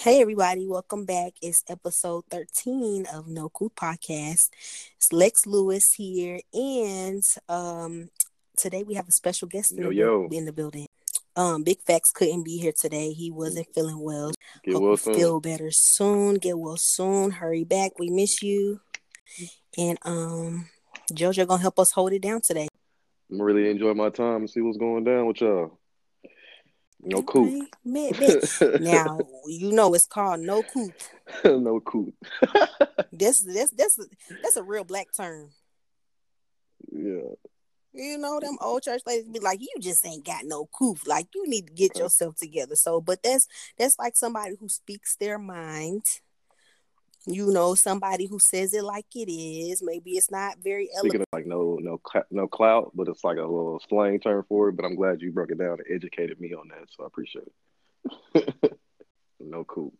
Hey everybody, welcome back. It's episode 13 of No Couth Podcast. It's Lex Lewis here, and um today we have a special guest in, Yo, the, yo. in the building. Um, Big Facts couldn't be here today. He wasn't feeling well. Get Hope well soon. feel better soon. Get well soon. Hurry back. We miss you. And um Jojo gonna help us hold it down today. I'm really enjoying my time and see what's going down with y'all. No couth. Okay, bet, bet. now you know it's called no couth. no couth. That's that's that's a, that's a real black term. Yeah. You know, them old church ladies be like, you just ain't got no couth. Like you need to get yourself together. So, but that's that's like somebody who speaks their mind. You know, somebody who says it like it is. Maybe it's not very Speaking eloquent. of like no no no clout, but it's like a little slang term for it. But I'm glad you broke it down and educated me on that, so I appreciate it. no couth.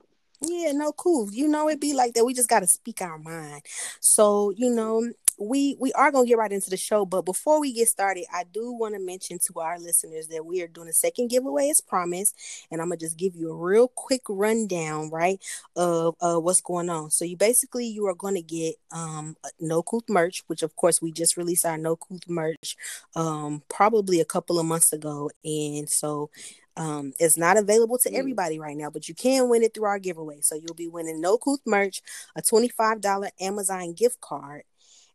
Yeah, no couth. You know, it'd be like that. We just gotta speak our mind. So, you know, we we are gonna get right into the show, but before we get started, I do want to mention to our listeners that we are doing a second giveaway as promised, and I'm gonna just give you a real quick rundown, right, of uh what's going on. So you basically you are gonna get um no couth merch, which of course we just released our no couth merch um probably a couple of months ago, and so um, it's not available to Mm. everybody right now, but you can win it through our giveaway. So you'll be winning No Couth merch, a $25 Amazon gift card,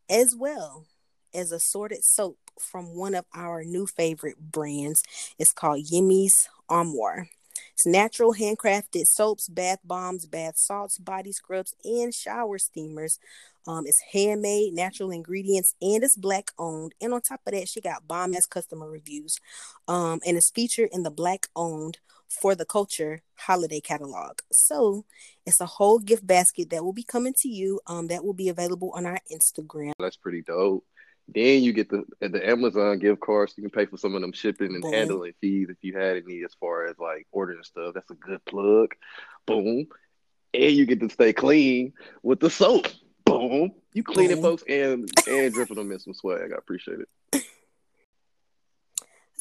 as well as assorted soap from one of our new favorite brands. It's called Yemi's Armoire. It's natural handcrafted soaps, bath bombs, bath salts, body scrubs, and shower steamers. Um, it's handmade, natural ingredients, and it's black owned. And on top of that, she got bomb ass customer reviews. Um, and it's featured in the black owned for the culture holiday catalog. So it's a whole gift basket that will be coming to you. Um, that will be available on our Instagram. That's pretty dope. Then you get the the Amazon gift cards. so you can pay for some of them shipping and Boom. handling fees if you had any as far as like ordering stuff. That's a good plug. Boom. And you get to stay clean with the soap. Boom. You cleaning Boom. folks and and dripping them in some swag. I appreciate it.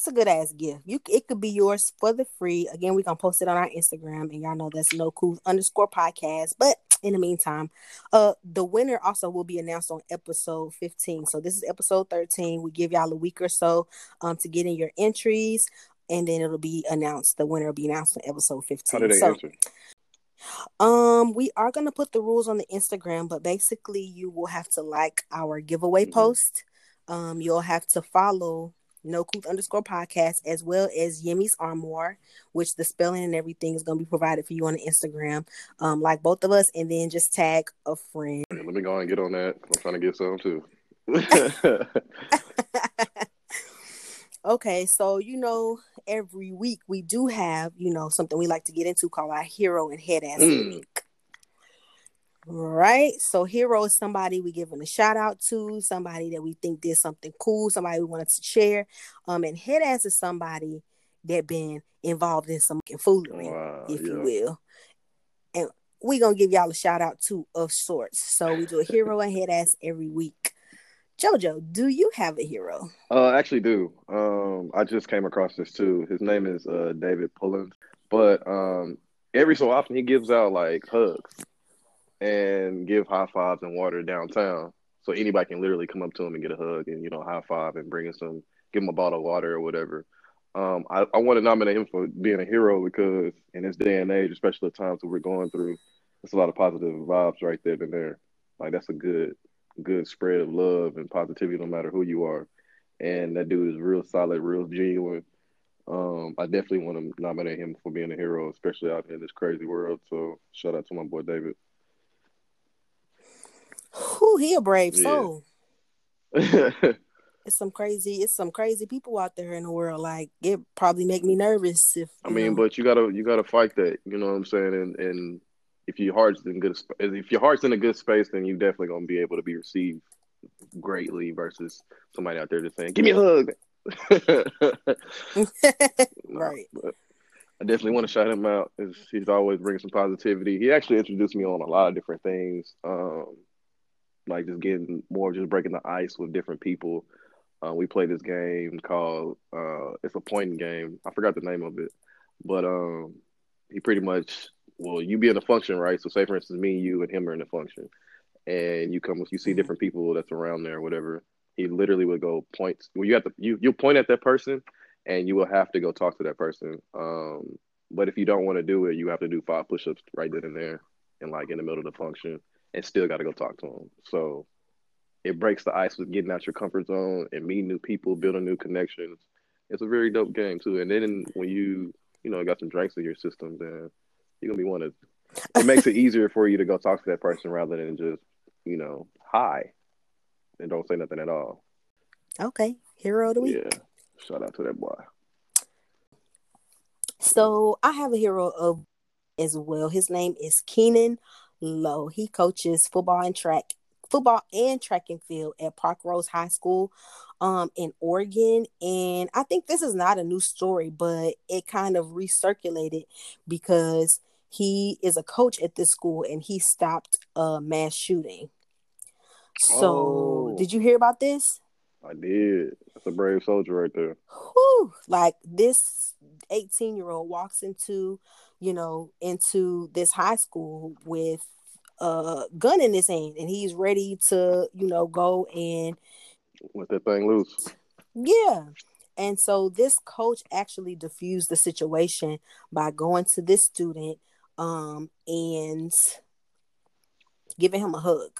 It's a good ass gift. You it could be yours for the free. Again, we're gonna post it on our Instagram, and y'all know that's no couth underscore podcast. But in the meantime, uh, the winner also will be announced on episode 15. So this is episode 13. We give y'all a week or so um to get in your entries, and then it'll be announced. The winner will be announced on episode 15. How 15. did they so um, we are gonna put the rules on the Instagram, but basically you will have to like our giveaway Mhm. post. Um, you'll have to follow no Couth underscore podcast as well as Yemi's Armoire, which the spelling and everything is gonna be provided for you on the Instagram. Um, like both of us, and then just tag a friend. Let me go and get on that. I'm trying to get some too. Okay, so you know, every week we do have, you know, something we like to get into called our hero and head ass Mm. Right. So hero is somebody we giving a shout out to, somebody that we think did something cool, somebody we wanted to share. Um, and head ass is somebody that been involved in some foolery, wow, if you will. And we gonna give y'all a shout out too of sorts. So we do a hero and head ass every week. Jojo, do you have a hero? Uh, I actually do. Um, I just came across this too. His name is uh David Pullins, but um, every so often he gives out like hugs and give high fives and water downtown, so anybody can literally come up to him and get a hug and you know high five and bring him some, give him a bottle of water or whatever. Um, I, I want to nominate him for being a hero because in this day and age, especially the times that we're going through, there's a lot of positive vibes right there and there. Like that's a good, good spread of love and positivity, no matter who you are and that dude is real solid, real genuine. Um, I definitely want to nominate him for being a hero, especially out in this crazy world. So shout out to my boy David. Who he a brave soul. yeah, It's some crazy, it's some crazy people out there in the world. Like it probably make me nervous if I mean, know. but you gotta you gotta fight that. You know what I'm saying? And and if your heart's in good if your heart's in a good space, then you definitely gonna be able to be received greatly versus somebody out there just saying, "Give me a hug." No, right. but I definitely want to shout him out. He's, he's always bringing some positivity. He actually introduced me on a lot of different things, um, like just getting more, just breaking the ice with different people. Uh, we play this game called uh, it's a pointing game. I forgot the name of it, but um, he pretty much well, you be in a function, right? So say for instance, me, you, and him are in a function, and you come, with you see Mm-hmm. different people that's around there, or whatever. He literally would go points. Well, you have to you you point at that person, and you will have to go talk to that person. Um, but if you don't want to do it, you have to do five push-ups right then and there, and like in the middle of the function, and still got to go talk to them. So it breaks the ice with getting out your comfort zone and meeting new people, building new connections. It's a very dope game too. And then when you you know got some drinks in your system, then you're gonna be one of. It makes it easier for you to go talk to that person rather than just you know hi and don't say nothing at all. Okay, hero of the week. Yeah, shout out to that boy. So I have a hero of as well. His name is Keenan Lowe. He coaches football and track, football and track and field at Parkrose High School um in Oregon. And I think this is not a new story, but it kind of recirculated because he is a coach at this school and he stopped a mass shooting. So Oh. did you hear about this? I did. That's a brave soldier right there. whew, like this 18 year old walks into you know into this high school with a gun in his hand and he's ready to you know go and Let that thing loose. yeah and so this coach actually diffused the situation by going to this student um and giving him a hug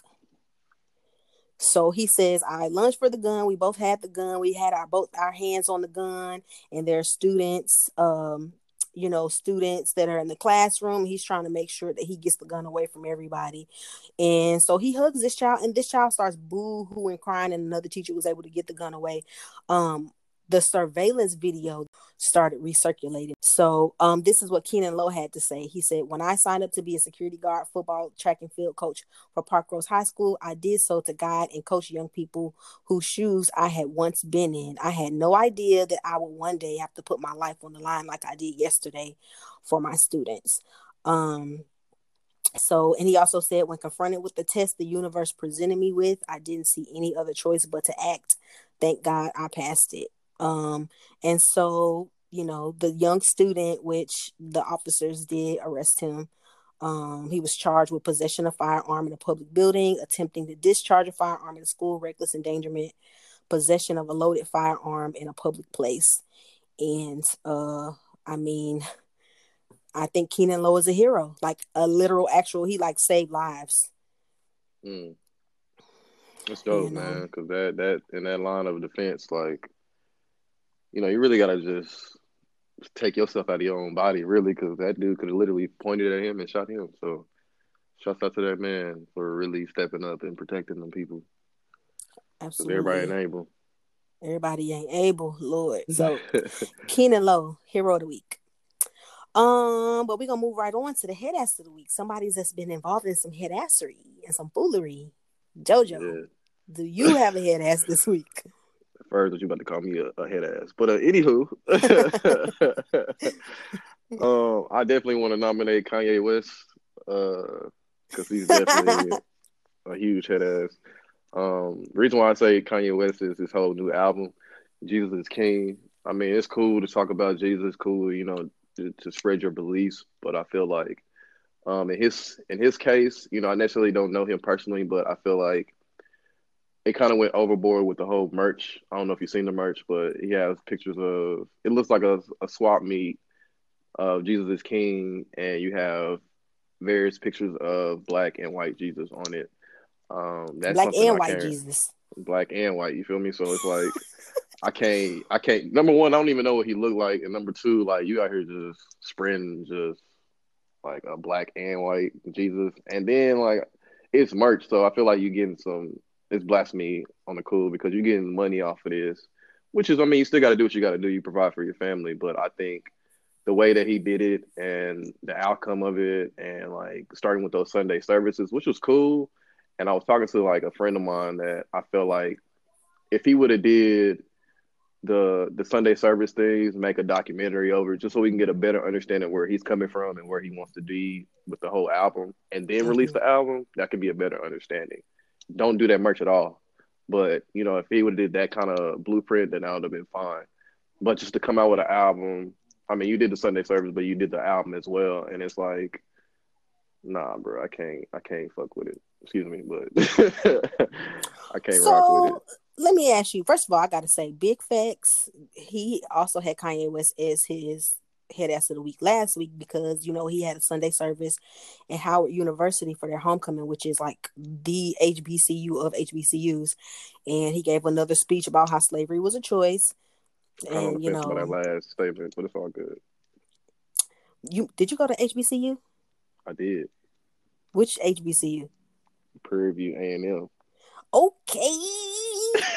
so he says, I lunged for the gun. We both had the gun. We had our both our hands on the gun, and there are students, um, you know, students that are in the classroom. He's trying to make sure that he gets the gun away from everybody. And so he hugs this child, and this child starts boo-hooing, crying, and another teacher was able to get the gun away. Um, the surveillance video started recirculating. So um, this is what Keenan Lowe had to say. He said, When I signed up to be a security guard, football, track and field coach for Parkrose High School, I did so to guide and coach young people whose shoes I had once been in. I had no idea that I would one day have to put my life on the line like I did yesterday for my students. Um, so, and he also said, when confronted with the test the universe presented me with, I didn't see any other choice but to act. Thank God I passed it. Um, and so, you know, the young student, which the officers did arrest him, um, he was charged with possession of firearm in a public building, attempting to discharge a firearm in a school, reckless endangerment, possession of a loaded firearm in a public place. And uh, I mean, I think Keenan Lowe is a hero, like a literal, actual. He like saved lives. Mm. That's dope, You know? man. Because that that in that line of defense, like, you know, you really gotta just take yourself out of your own body, really, because that dude could have literally pointed at him and shot him. So, shouts out to that man for really stepping up and protecting them people. Absolutely. everybody ain't able. Everybody ain't able, Lord. So Keenan Lowe, hero of the week. Um, but we're gonna move right on to the head ass of the week. Somebody's that's been involved in some head assery and some foolery. Jojo, yeah. do you have a head ass this week? First, that you about to call me a, a head ass, but uh, anywho, um, I definitely want to nominate Kanye West because he's definitely a huge head ass. Um, reason why I say Kanye West is his whole new album, Jesus is King. I mean, it's cool to talk about Jesus, cool, you know, to, to spread your beliefs, but I feel like, um, in his in his case, you know, I necessarily don't know him personally, but I feel like it kind of went overboard with the whole merch. I don't know if you've seen the merch, but he has pictures of it looks like a, a swap meet of Jesus is King, and you have various pictures of black and white Jesus on it. Um, that's Black and white Jesus. black and white. You feel me? So it's like I can't, I can't. Number one, I don't even know what he looked like, and number two, like you out here just spreading just like a black and white Jesus, and then like it's merch, so I feel like you're getting some. It's blasphemy on the cool because you're getting money off of this, which is, I mean, you still got to do what you got to do. You provide for your family, but I think the way that he did it and the outcome of it, and like starting with those Sunday services, which was cool. And I was talking to like a friend of mine that I felt like if he would have did the the Sunday service things, make a documentary over just so we can get a better understanding where he's coming from and where he wants to be with the whole album, and then release mm-hmm. the album, that could be a better understanding. Don't do that merch at all. But you know, if he would have did that kind of blueprint, then that would have been fine. But just to come out with an album, I mean, you did the Sunday service, but you did the album as well, and it's like Nah, bro, I can't. I can't fuck with it. Excuse me, but I can't so, rock with it. Let me ask you. First of all, I got to say, Big Facts. He also had Kanye West as his head ass of the week last week because you know he had a Sunday service at Howard University for their homecoming, which is like the HBCU of HBCUs, and he gave another speech about how slavery was a choice. And you know that last statement, but it's all good. You did you go to HBCU? I did. Which HBCU? Prairie View A and M. Okay.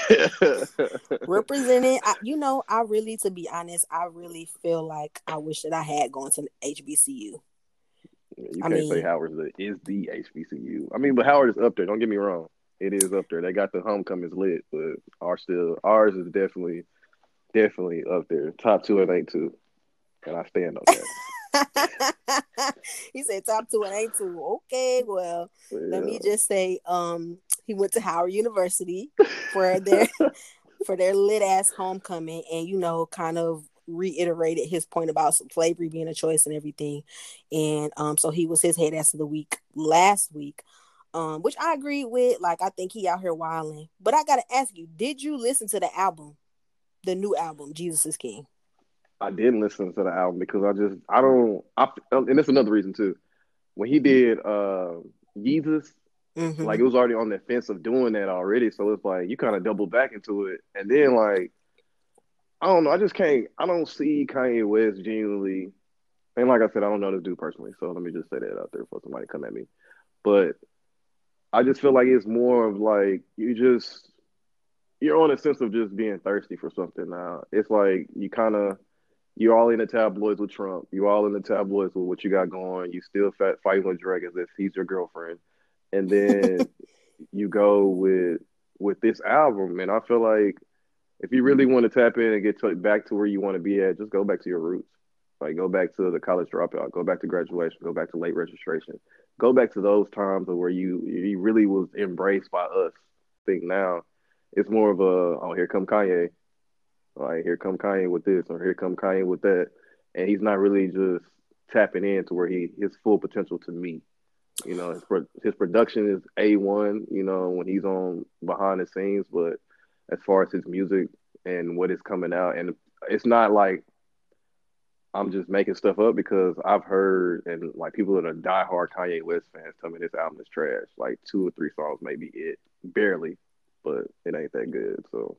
Represented, I, you know, I really, to be honest, I really feel like I wish that I had gone to HBCU. You I can't mean, say Howard is the HBCU. I mean, but Howard is up there. Don't get me wrong; it is up there. They got the homecomings lit, but ours still ours is definitely, definitely up there. Top two and eight two, and I stand on that. he said top two and ain't two. Okay, well, let me just say, um, he went to Howard University for their for their lit ass homecoming, and you know, kind of reiterated his point about slavery being a choice and everything. And um, so he was his head ass of the week last week. Um, which I agree with. Like, I think he out here wilding. But I gotta ask you, did you listen to the album, the new album, Jesus is King? I didn't listen to the album because I just I don't I and that's another reason too. When he did uh Jesus, mm-hmm. like it was already on the fence of doing that already, so it's like you kind of double back into it, and then like I don't know, I just can't I don't see Kanye West genuinely, and like I said, I don't know this dude personally, so let me just say that out there for somebody come at me, but I just feel like it's more of like you just you're on a sense of just being thirsty for something now. It's like you kind of you're all in the tabloids with Trump. You're all in the tabloids with what you got going. You still fighting with Drake as if he's your girlfriend, and then you go with with this album. And I feel like if you really mm-hmm. want to tap in and get to, back to where you want to be at, just go back to your roots. Like go back to the college dropout, go back to graduation, go back to late registration, go back to those times of where you you really was embraced by us. I think now it's more of a oh here come Kanye like here come Kanye with this, or here come Kanye with that, and he's not really just tapping into where he his full potential to me. You know, his his production is a one. You know, when he's on behind the scenes, but as far as his music and what is coming out, and it's not like I'm just making stuff up because I've heard and like people that are diehard Kanye West fans tell me this album is trash. Like two or three songs, maybe it barely, but it ain't that good. So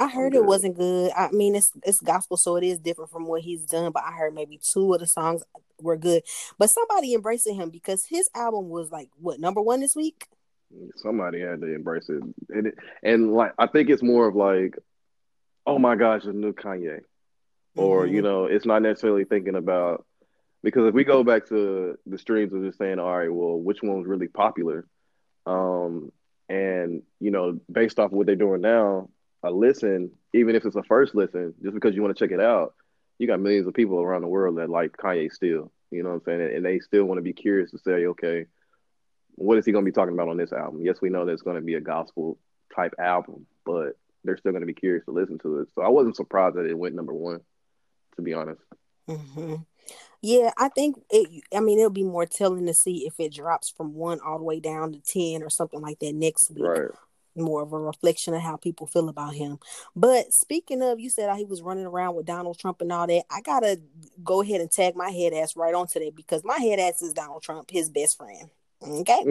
I heard it wasn't good. I mean, it's it's gospel, so it is different from what he's done. But I heard maybe two of the songs were good. But somebody embracing him because his album was like what number one this week. Somebody had to embrace it, and it, and like I think it's more of like, oh my gosh, a new Kanye, or mm-hmm. you know, it's not necessarily thinking about because if we go back to the streams of just saying, all right, well, which one was really popular, um, and you know, based off of what they're doing now, a listen, even if it's a first listen, just because you want to check it out, you got millions of people around the world that like Kanye still. You know what I'm saying? And they still want to be curious to say, okay, what is he going to be talking about on this album? Yes, we know that it's going to be a gospel type album, but they're still going to be curious to listen to it. So I wasn't surprised that it went number one, to be honest. Mm-hmm. Yeah, I think it. I mean, it'll be more telling to see if it drops from one all the way down to ten or something like that next week. Right more of a reflection of how people feel about him. But speaking of, you said he was running around with Donald Trump and all that. I gotta go ahead and tag my head ass right onto that because my head ass is Donald Trump, his best friend. Okay.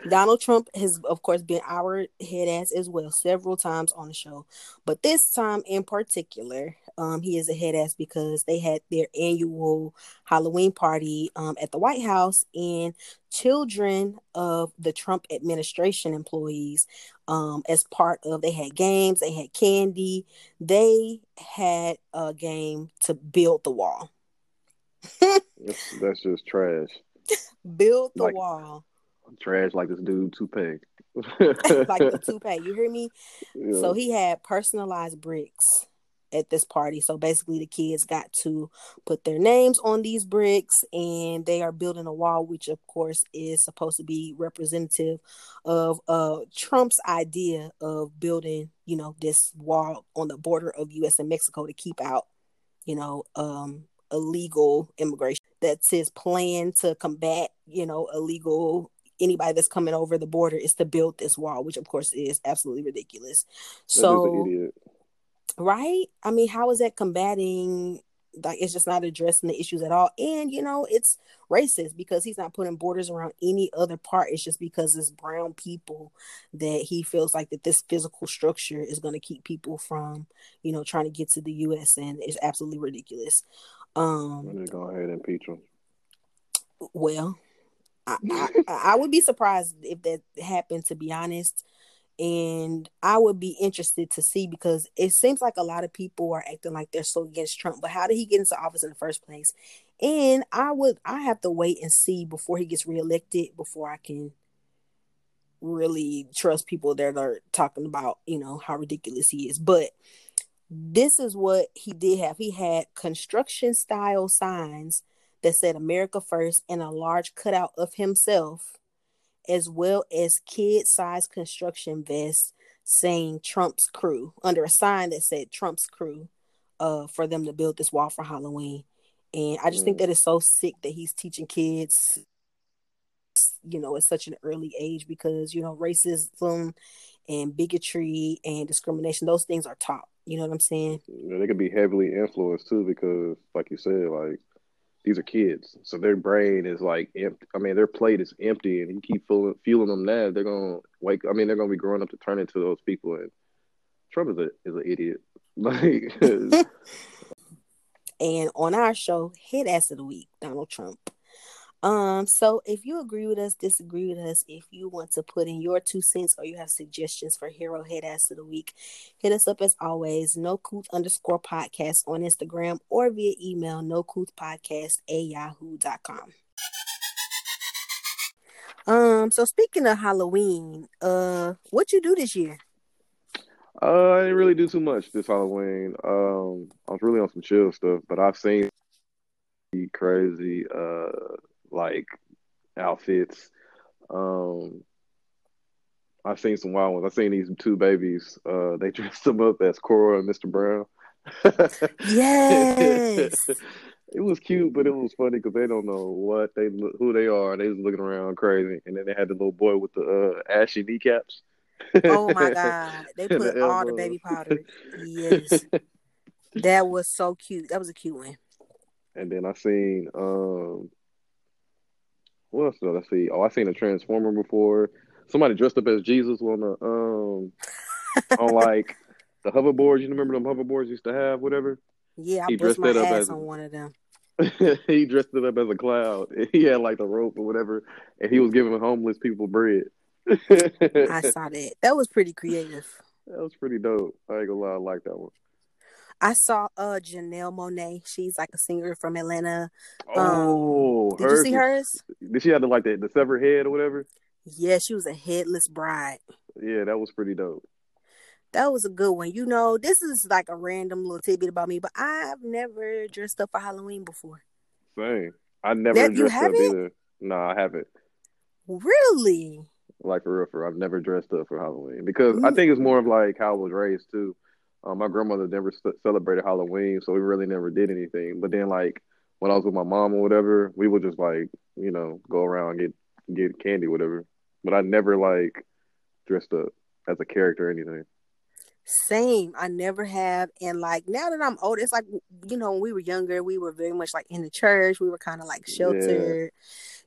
Donald Trump has, of course, been our head ass as well several times on the show. But this time in particular, um, he is a head ass because they had their annual Halloween party um, at the White House, and children of the Trump administration employees, um, as part of, they had games, they had candy, they had a game to build the wall. that's, that's just trash. Build the like, wall. Trash like this dude Toupee. like the toupee. You hear me? Yeah. So he had personalized bricks at this party. So basically, the kids got to put their names on these bricks, and they are building a wall, which of course is supposed to be representative of uh, Trump's idea of building, you know, this wall on the border of U.S. and Mexico to keep out, you know, um, illegal immigration. That's his plan to combat, you know, illegal anybody that's coming over the border is to build this wall, which of course is absolutely ridiculous. So, right? I mean, how is that combating? Like, it's just not addressing the issues at all. And, you know, it's racist because he's not putting borders around any other part. It's just because it's brown people that he feels like that this physical structure is going to keep people from, you know, trying to get to the U.S. And it's absolutely ridiculous. Um, I'm go ahead and impeach him. Well, I, I, I would be surprised if that happened. To be honest, and I would be interested to see because it seems like a lot of people are acting like they're so against Trump. But how did he get into office in the first place? And I would I have to wait and see before he gets reelected before I can really trust people that are talking about you know how ridiculous he is. But this is what he did have. He had construction style signs that said America First and a large cutout of himself, as well as kid sized construction vests saying Trump's crew under a sign that said Trump's crew uh, for them to build this wall for Halloween. And I just mm. think that it's so sick that he's teaching kids, you know, at such an early age because, you know, racism and bigotry and discrimination, those things are taught you know what I'm saying? Yeah, they could be heavily influenced too, because like you said, like these are kids, so their brain is like empty. I mean, their plate is empty, and you keep fueling, fueling them that they're gonna wake. I mean, they're gonna be growing up to turn into those people. And Trump is a is an idiot. Like, and on our show, head ass of the week, Donald Trump. Um, so if you agree with us, disagree with us, if you want to put in your two cents or you have suggestions for Hero Head Ass of the Week, hit us up as always, no underscore podcast on Instagram or via email, no podcast at yahoo.com. Um, so speaking of Halloween, uh, what you do this year? Uh, I didn't really do too much this Halloween. Um, I was really on some chill stuff, but I've seen crazy uh like outfits. Um, I've seen some wild ones. I've seen these two babies. Uh, they dressed them up as Cora and Mr. Brown. yes. it was cute, but it was funny because they don't know what they who they are. They was looking around crazy, and then they had the little boy with the uh, ashy kneecaps. oh my god! They put the all the baby powder. Yes, that was so cute. That was a cute one. And then I seen um, what else did I see? Oh, I seen a Transformer before. Somebody dressed up as Jesus on the um on like the hoverboards. You remember them hoverboards used to have, whatever. Yeah, I he dressed that up as on one of them. he dressed it up as a cloud. He had like the rope or whatever, and he was giving homeless people bread. I saw that. That was pretty creative. That was pretty dope. I ain't gonna lie, I like that one. I saw uh Janelle Monáe. She's like a singer from Atlanta. Oh, um, did you see hers? Did she have the like the, the severed head or whatever? Yeah, she was a headless bride. Yeah, that was pretty dope. That was a good one. You know, this is like a random little tidbit about me, but I've never dressed up for Halloween before. Same. I never that, dressed up either. No, I haven't. Really? Like for real, for real. I've never dressed up for Halloween because mm. I think it's more of like how I was raised too. Um, my grandmother never celebrated Halloween, so we really never did anything. But then, like when I was with my mom or whatever, we would just like you know go around and get get candy, whatever. But I never like dressed up as a character or anything. Same. I never have. And like now that I'm older, it's like you know, when we were younger, we were very much like in the church. We were kind of like sheltered. Yeah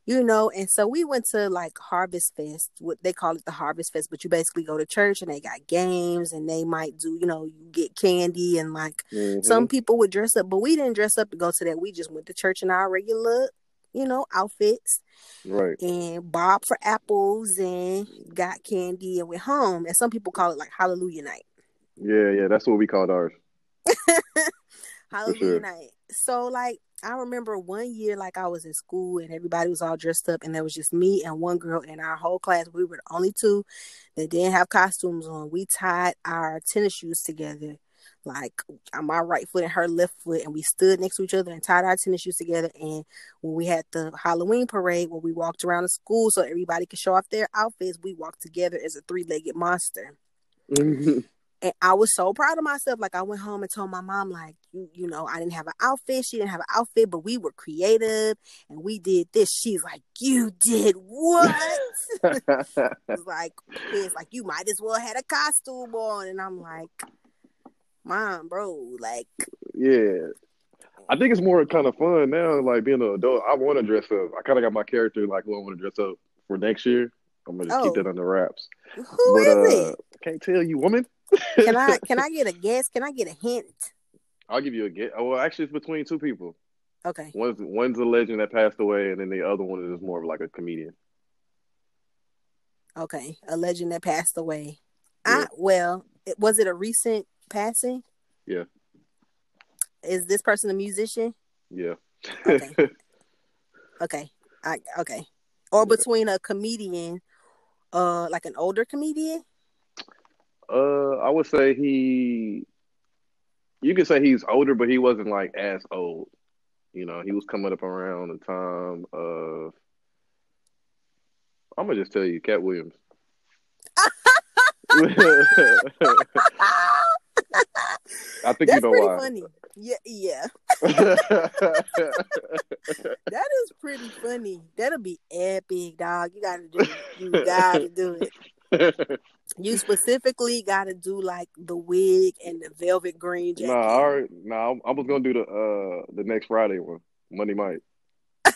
you know and so we went to like harvest fest what they call it the harvest fest but you basically go to church and they got games and they might do you know you get candy and like mm-hmm. some people would dress up but we didn't dress up to go to that. We just went to church in our regular you know outfits right. and bob for apples and got candy and went home. And some people call it like hallelujah night. Yeah yeah that's what we called ours. Hallelujah sure. night. So like I remember one year, like I was in school and everybody was all dressed up, and there was just me and one girl in our whole class. We were the only two that didn't have costumes on. We tied our tennis shoes together, like on my right foot and her left foot, and we stood next to each other and tied our tennis shoes together. And when we had the Halloween parade where we walked around the school so everybody could show off their outfits, we walked together as a three legged monster. and I was so proud of myself. Like I went home and told my mom, like, you, you know, I didn't have an outfit. She didn't have an outfit, but we were creative and we did this. She's like, You did what? it's like it's like you might as well had a costume on. And I'm like, Mom, bro, like Yeah. I think it's more kind of fun now, like being an adult. I want to dress up. I kind of got my character, like who I want to dress up for next year. I'm gonna just Oh. keep that under wraps. who but is uh, it? can't tell you, woman. Can I can I get a guess? Can I get a hint? I'll give you a guess. Well, actually, it's between two people. Okay. One's one's a legend that passed away, and then the other one is more of like a comedian. Okay. A legend that passed away. Yeah. I well, it, was it a recent passing? Yeah. Is this person a musician? Yeah. Okay. Okay. I okay. Or between a comedian, uh, like an older comedian. Uh, I would say he. You could say he's older, but he wasn't like as old. You know, he was coming up around the time of. I'm gonna just tell you, Katt Williams. I think That's you know pretty why. funny. Yeah, yeah. That is pretty funny. That'll be epic, dog. You gotta do it. You gotta do it. You specifically gotta do like the wig and the velvet green jacket. nah, all right. Nah, I was gonna do the uh the next Friday one, Monday night.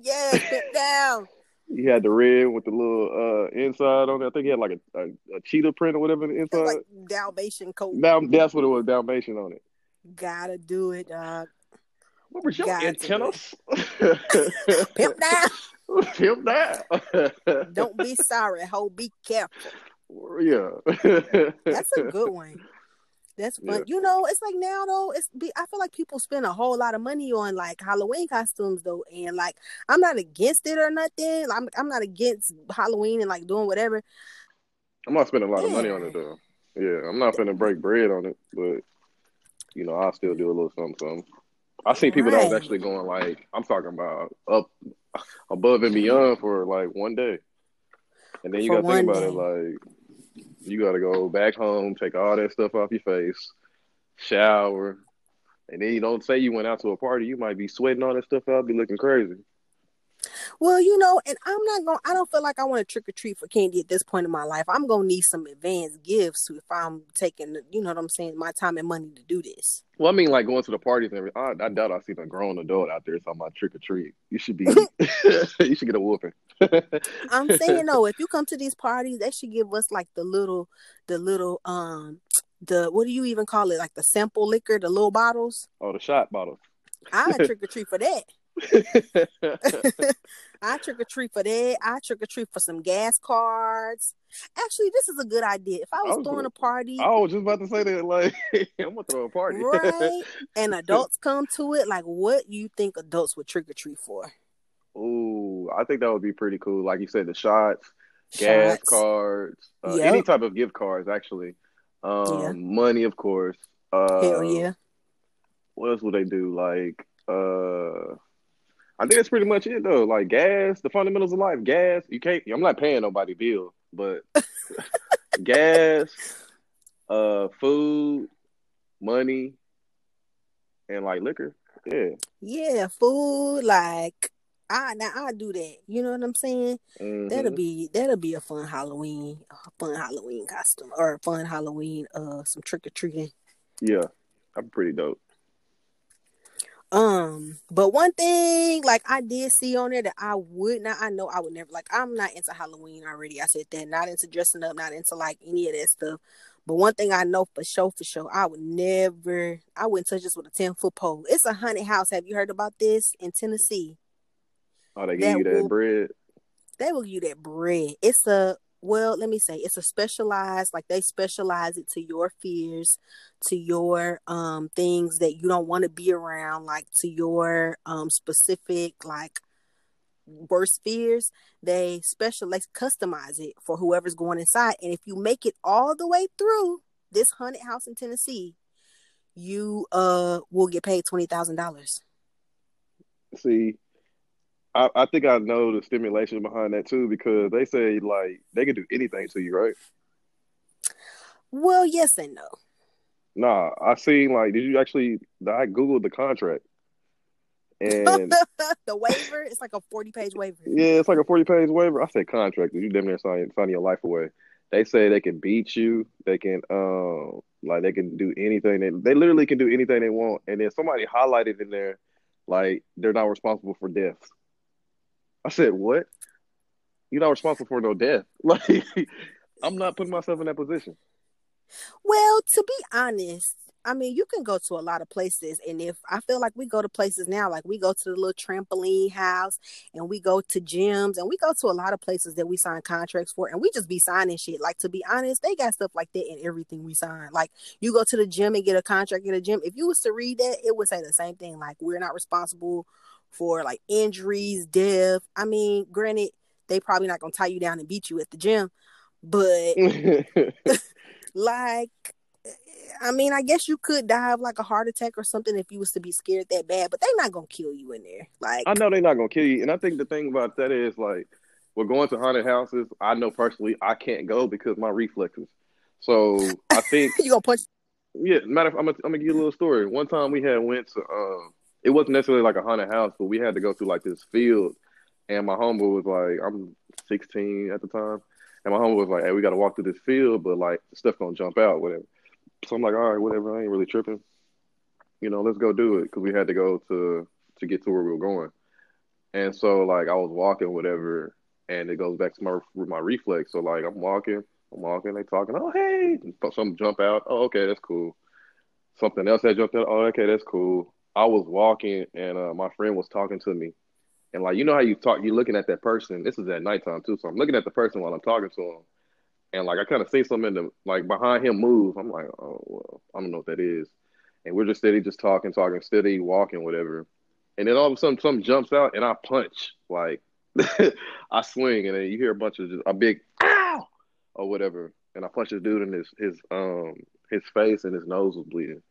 Yeah, sit down. He had the red with the little uh inside on it. I think he had like a, a, a cheetah print or whatever on the It's inside. like Dalmatian coat. Dal- that's what it was, Dalmatian on it. Gotta do it, dog. What was your Got to antennas? Pimp down. Pimp down. Don't be sorry, ho. Be careful. Yeah. That's a good one. That's fun. Yeah. You know, it's like now though. It's be. I feel like people spend a whole lot of money on like Halloween costumes though, and like I'm not against it or nothing. I'm I'm not against Halloween and like doing whatever. I'm not spending a lot of money on it though. Yeah, I'm not gonna break bread on it, but you know, I'll still do a little something. something. I see people that was actually going like I'm talking about up above and beyond for like one day, and then you gotta think one about it like you gotta go back home, take all that stuff off your face, shower, and then you don't say you went out to a party. You might be sweating all that stuff out, be looking crazy. Well, you know, and I'm not going. to I don't feel like I want to trick or treat for candy at this point in my life. I'm gonna need some advanced gifts if I'm taking, you know what I'm saying, my time and money to do this. Well, I mean, like going to the parties and everything. I, I doubt I see a grown adult out there talking about trick or treat. You should be, you should get a whooping. I'm saying no. If you come to these parties, they should give us like the little, the little, um, the what do you even call it? Like the sample liquor, the little bottles. oh, the shot bottle. I trick or treat for that. I trick or treat for that. I trick or treat for some gas cards. Actually, this is a good idea. If I was Oh, throwing a party, I was just about to say that. Like, I'm gonna throw a party. right, and adults come to it, like what you think adults would trick or treat for? Ooh, I think that would be pretty cool. Like you said, the shots, gas cards, uh, Yep. any type of gift cards, actually. Um, Yeah. money, of course. Uh, Hell yeah. What else would they do? Like, uh, I think that's pretty much it though. Like gas, the fundamentals of life. Gas, you can't. I'm not paying nobody bill, but gas, uh, food, money, and like liquor. Yeah. Yeah, food, like I now I do that. You know what I'm saying? Mhm. That'll be that'll be a fun Halloween, a fun Halloween costume or a fun Halloween uh some trick or treating. yeah. I'm pretty dope. Um, but one thing like I did see on there that I would not I know I would never like I'm not into Halloween already. I said that, not into dressing up, not into like any of that stuff. But one thing I know for sure, for sure, I would never I wouldn't touch this with a ten foot pole. It's a haunted house. Have you heard about this in Tennessee? Oh, they give you that will- bread. they will give you that bread. It's a well, let me say, it's a specialized, like they specialize it to your fears, to your um things that you don't want to be around, like to your um specific like worst fears. They specialize customize it for whoever's going inside. And if you make it all the way through this haunted house in Tennessee, you uh will get paid twenty thousand dollars. See, I, I think I know the stimulation behind that too because they say like they can do anything to you, right? Well, yes and no. Nah, I seen like, did you actually? I googled the contract, and the waiver, it's like a forty-page waiver. yeah, it's like a forty-page waiver. I said contract. You damn near signing signing your life away. They say they can beat you. They can, um, like they can do anything. They they literally can do anything they want. And then somebody highlighted in there, like they're not responsible for deaths. I said, what? You're not responsible for no death. Like, I'm not putting myself in that position. Well, to be honest, I mean, you can go to a lot of places, and if I feel like we go to places now, like we go to the little trampoline house, and we go to gyms, and we go to a lot of places that we sign contracts for, and we just be signing shit. Like to be honest, they got stuff like that in everything we sign. Like you go to the gym and get a contract at a gym. If you was to read that, it would say the same thing. Like we're not responsible for like injuries, death. I mean, granted, they probably not gonna tie you down and beat you at the gym, but like I mean, I guess you could die of like a heart attack or something if you was to be scared that bad, but they're not gonna kill you in there. Like I know they're not gonna kill you, and I think the thing about that is like we're going to haunted houses. I know personally I can't go because my reflexes. So I think you gonna punch. Yeah, matter of I'm gonna, I'm gonna give you a little story. One time we had went to um, it wasn't necessarily like a haunted house, but we had to go through like this field, and my homeboy was like, I'm 16 at the time, and my homeboy was like, Hey, we got to walk through this field, but like stuff gonna jump out, whatever. So I'm like, all right, whatever. I ain't really tripping. You know, let's go do it because we had to go to to get to where we were going. And so like I was walking, whatever, and it goes back to my my reflex. So like I'm walking, I'm walking, they talking, oh hey, some jump out. Oh okay, that's cool. Something else that jumped out. Oh okay, that's cool. I was walking and uh, my friend was talking to me, and like you know how you talk, you're looking at that person. This is at nighttime too, so I'm looking at the person while I'm talking to him, and like I kind of see something in the like behind him move. I'm like, oh well, I don't know what that is. And we're just steady, just talking, talking, steady, walking, whatever. And then all of a sudden, something jumps out, and I punch. Like I swing, and then you hear a bunch of just, a big ow or whatever. And I punch this dude in his his um his face, and his nose was bleeding.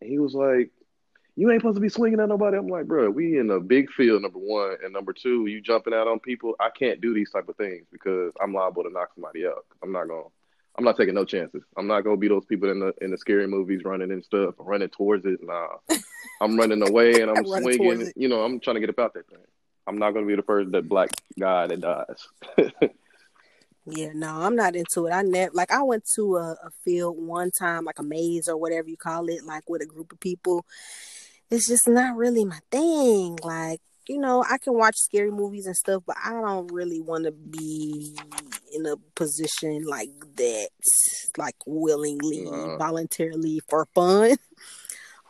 And he was like, "You ain't supposed to be swinging at nobody." I'm like, "Bro, we in a big field. Number one, and number two, you jumping out on people. I can't do these type of things because I'm liable to knock somebody out. I'm not gonna." I'm not taking no chances. I'm not gonna be those people in the in the scary movies running and stuff, running towards it. Nah, I'm running away and I'm swinging. You know, I'm trying to get about that thing. I'm not gonna be the first that black guy that dies. yeah, no, I'm not into it. I never like I went to a, a field one time, like a maze or whatever you call it, like with a group of people. It's just not really my thing. Like you know, I can watch scary movies and stuff, but I don't really want to be in a position like that, like willingly, uh, voluntarily for fun.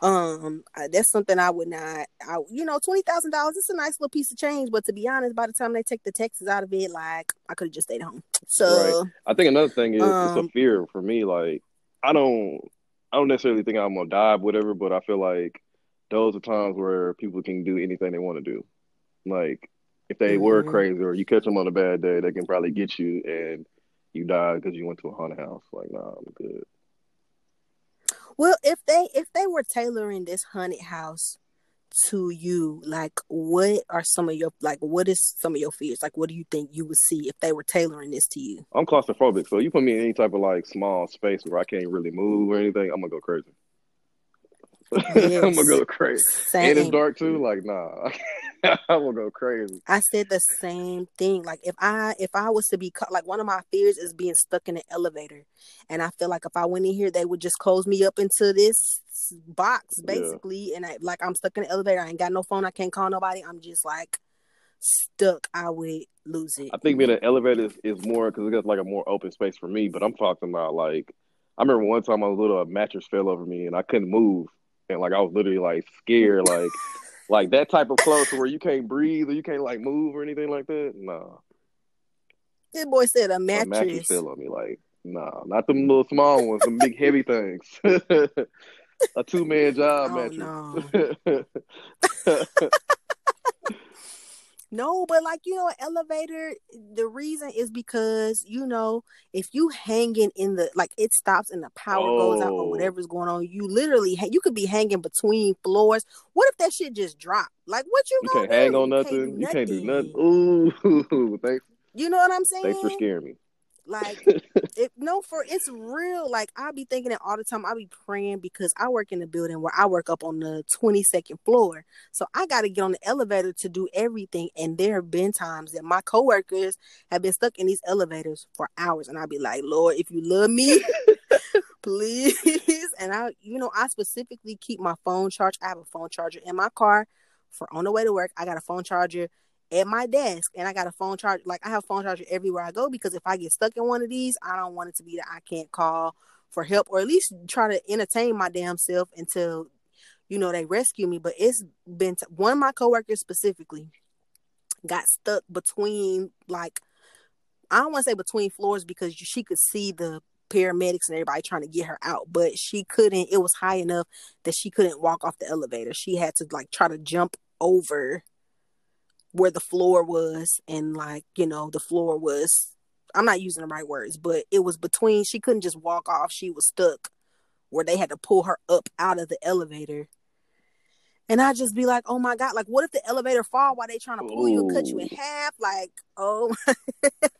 Um, that's something I would not. I, you know, twenty thousand dollars. It's a nice little piece of change, but to be honest, by the time they take the taxes out of it, like I could have just stayed home. So, right. I think another thing is um, it's a um, fear for me. Like, I don't, I don't necessarily think I'm gonna die, whatever, but I feel like those are times where people can do anything they want to do. Like if they mm-hmm. were crazy or you catch them on a bad day, they can probably get you and you die because you went to a haunted house. Like, nah, I'm good. Well, if they if they were tailoring this haunted house to you, like what are some of your like what is some of your fears? Like what do you think you would see if they were tailoring this to you? I'm claustrophobic, so you put me in any type of like small space where I can't really move or anything, I'm gonna go crazy. Yes. I'm gonna go crazy. Same. And it's dark too. Like, nah, I'm gonna go crazy. I said the same thing. Like, if I if I was to be cut, like one of my fears is being stuck in an elevator, and I feel like if I went in here, they would just close me up into this box basically, yeah. and I like I'm stuck in the elevator. I ain't got no phone. I can't call nobody. I'm just like stuck. I would lose it. I think being an elevator is, is more because it got like a more open space for me. But I'm talking about like I remember one time I was little, a mattress fell over me and I couldn't move and like I was literally like scared, like like that type of close where you can't breathe or you can't like move or anything like that. Nah. This boy said a mattress. A mattress fell on me. Like, nah, not them little small ones, some big heavy things. a two man job oh, mattress. No. No, but like you know, elevator. The reason is because you know if you hanging in the like it stops and the power oh. goes out or oh. whatever's going on. You literally you could be hanging between floors. What if that shit just drop? Like what you? You can't do? hang on nothing. You can't do nothing. Ooh, thanks. You know what I'm saying? Thanks for scaring me. Like it no for it's real. Like I'll be thinking it all the time. I'll be praying because I work in a building where I work up on the twenty second floor, so I got to get on the elevator to do everything. And there have been times that my coworkers have been stuck in these elevators for hours, and I'll be like, Lord, if you love me, please. And I, you know, I specifically keep my phone charged. I have a phone charger in my car for on the way to work. I got a phone charger at my desk and I got a phone charger. Like I have phone charger everywhere I go because if I get stuck in one of these, I don't want it to be that I can't call for help or at least try to entertain my damn self until you know they rescue me. But it's been t- one of my coworkers specifically got stuck between like I don't want to say between floors because she could see the paramedics and everybody trying to get her out, but she couldn't. It was high enough that she couldn't walk off the elevator. She had to like try to jump over where the floor was and like you know the floor was i'm not using the right words but it was between she couldn't just walk off she was stuck where they had to pull her up out of the elevator. And i just be like oh my god like what if the elevator fall while they trying to pull Ooh. you and cut you in half? Like oh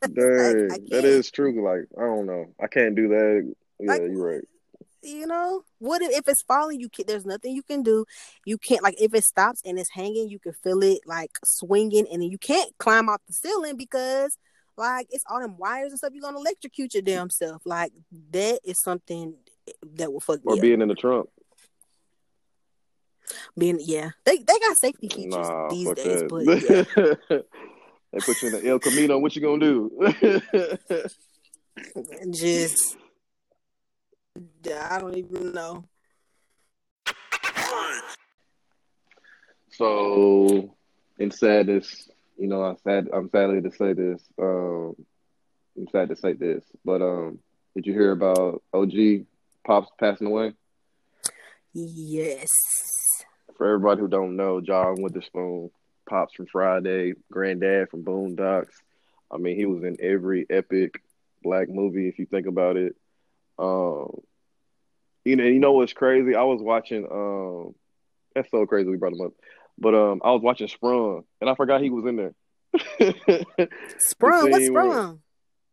Dang, like, that is true like i don't know i can't do that. Yeah like, you're right you know what if, if it's falling you can't. there's nothing you can do you can't like if it stops and it's hanging you can feel it like swinging and then you can't climb off the ceiling because like it's all them wires and stuff you're gonna electrocute your damn self like that is something that will fuck or being up. in the trunk being yeah they they got safety features nah, these days that. but yeah. they put you in the el camino what you gonna do just I don't even know. So, in sadness, you know, I'm sad. I'm sadly to say this. Um, I'm sad to say this, but um, did you hear about OG Pops passing away? Yes. For everybody who don't know, John Witherspoon, Pops from Friday, Granddad from Boondocks. I mean, he was in every epic black movie if you think about it. Um, you know, you know what's crazy? I was watching. Um, that's so crazy. We brought him up, but um, I was watching Sprung, and I forgot he was in there. Sprung, what's Sprung?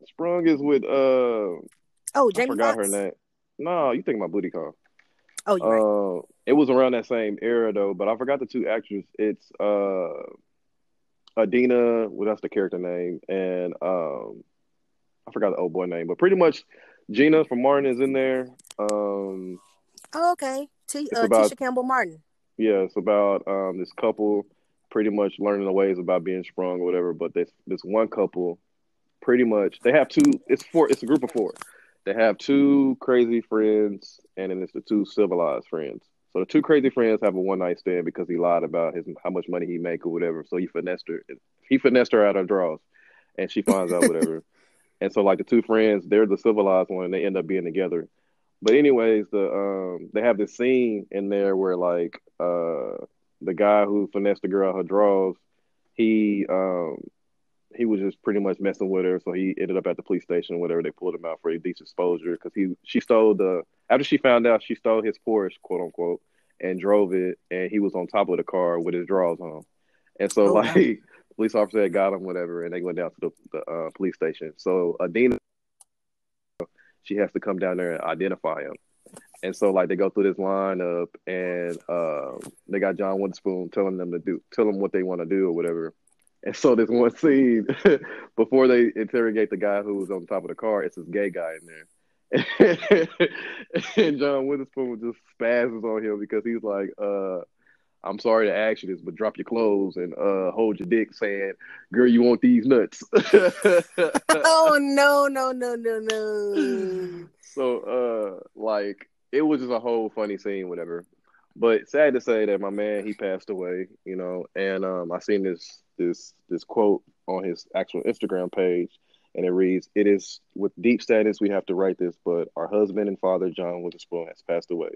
Sprung is with uh. Oh, Jamie I forgot Foxx? her name. No, you think about Booty Call? Oh, you're uh, right. It was around that same era though, but I forgot the two actors. It's uh, Adina, well, that's the character name, and um, I forgot the old boy name, but pretty much Gina from Martin is in there. Um, oh, okay. T- uh, about, Tisha Campbell Martin. Yeah, it's about um, this couple pretty much learning the ways about being sprung or whatever. But this this one couple, pretty much, they have two. It's four. It's a group of four. They have two crazy friends, and then it's the two civilized friends. So the two crazy friends have a one night stand because he lied about his how much money he make or whatever. So he finessed her. He finessed her out of draws, and she finds out whatever. And so like the two friends, they're the civilized one, and they end up being together. But anyways, the um they have this scene in there where like uh the guy who finessed the girl her draws, he um he was just pretty much messing with her, so he ended up at the police station. Whatever they pulled him out for a indecent exposure because he she stole the after she found out she stole his Porsche quote unquote and drove it, and he was on top of the car with his drawers on, and so oh, like wow. Police officer had got him whatever, and they went down to the, the uh, police station. So Adina she has to come down there and identify him. And so like they go through this lineup and uh, they got John Witherspoon telling them to do tell them what they want to do or whatever. And so this one scene before they interrogate the guy who was on top of the car, it's this gay guy in there. and John Witherspoon just spazzes on him because he's like, uh, I'm sorry to ask you this, but drop your clothes and uh, hold your dick, saying, "Girl, you want these nuts?" oh no, no, no, no, no. So, uh, like, it was just a whole funny scene, whatever. But sad to say that my man he passed away, you know, and um, I seen this this this quote on his actual Instagram page, and it reads, "It is with deep sadness we have to write this, but our husband and father John Witherspoon has passed away."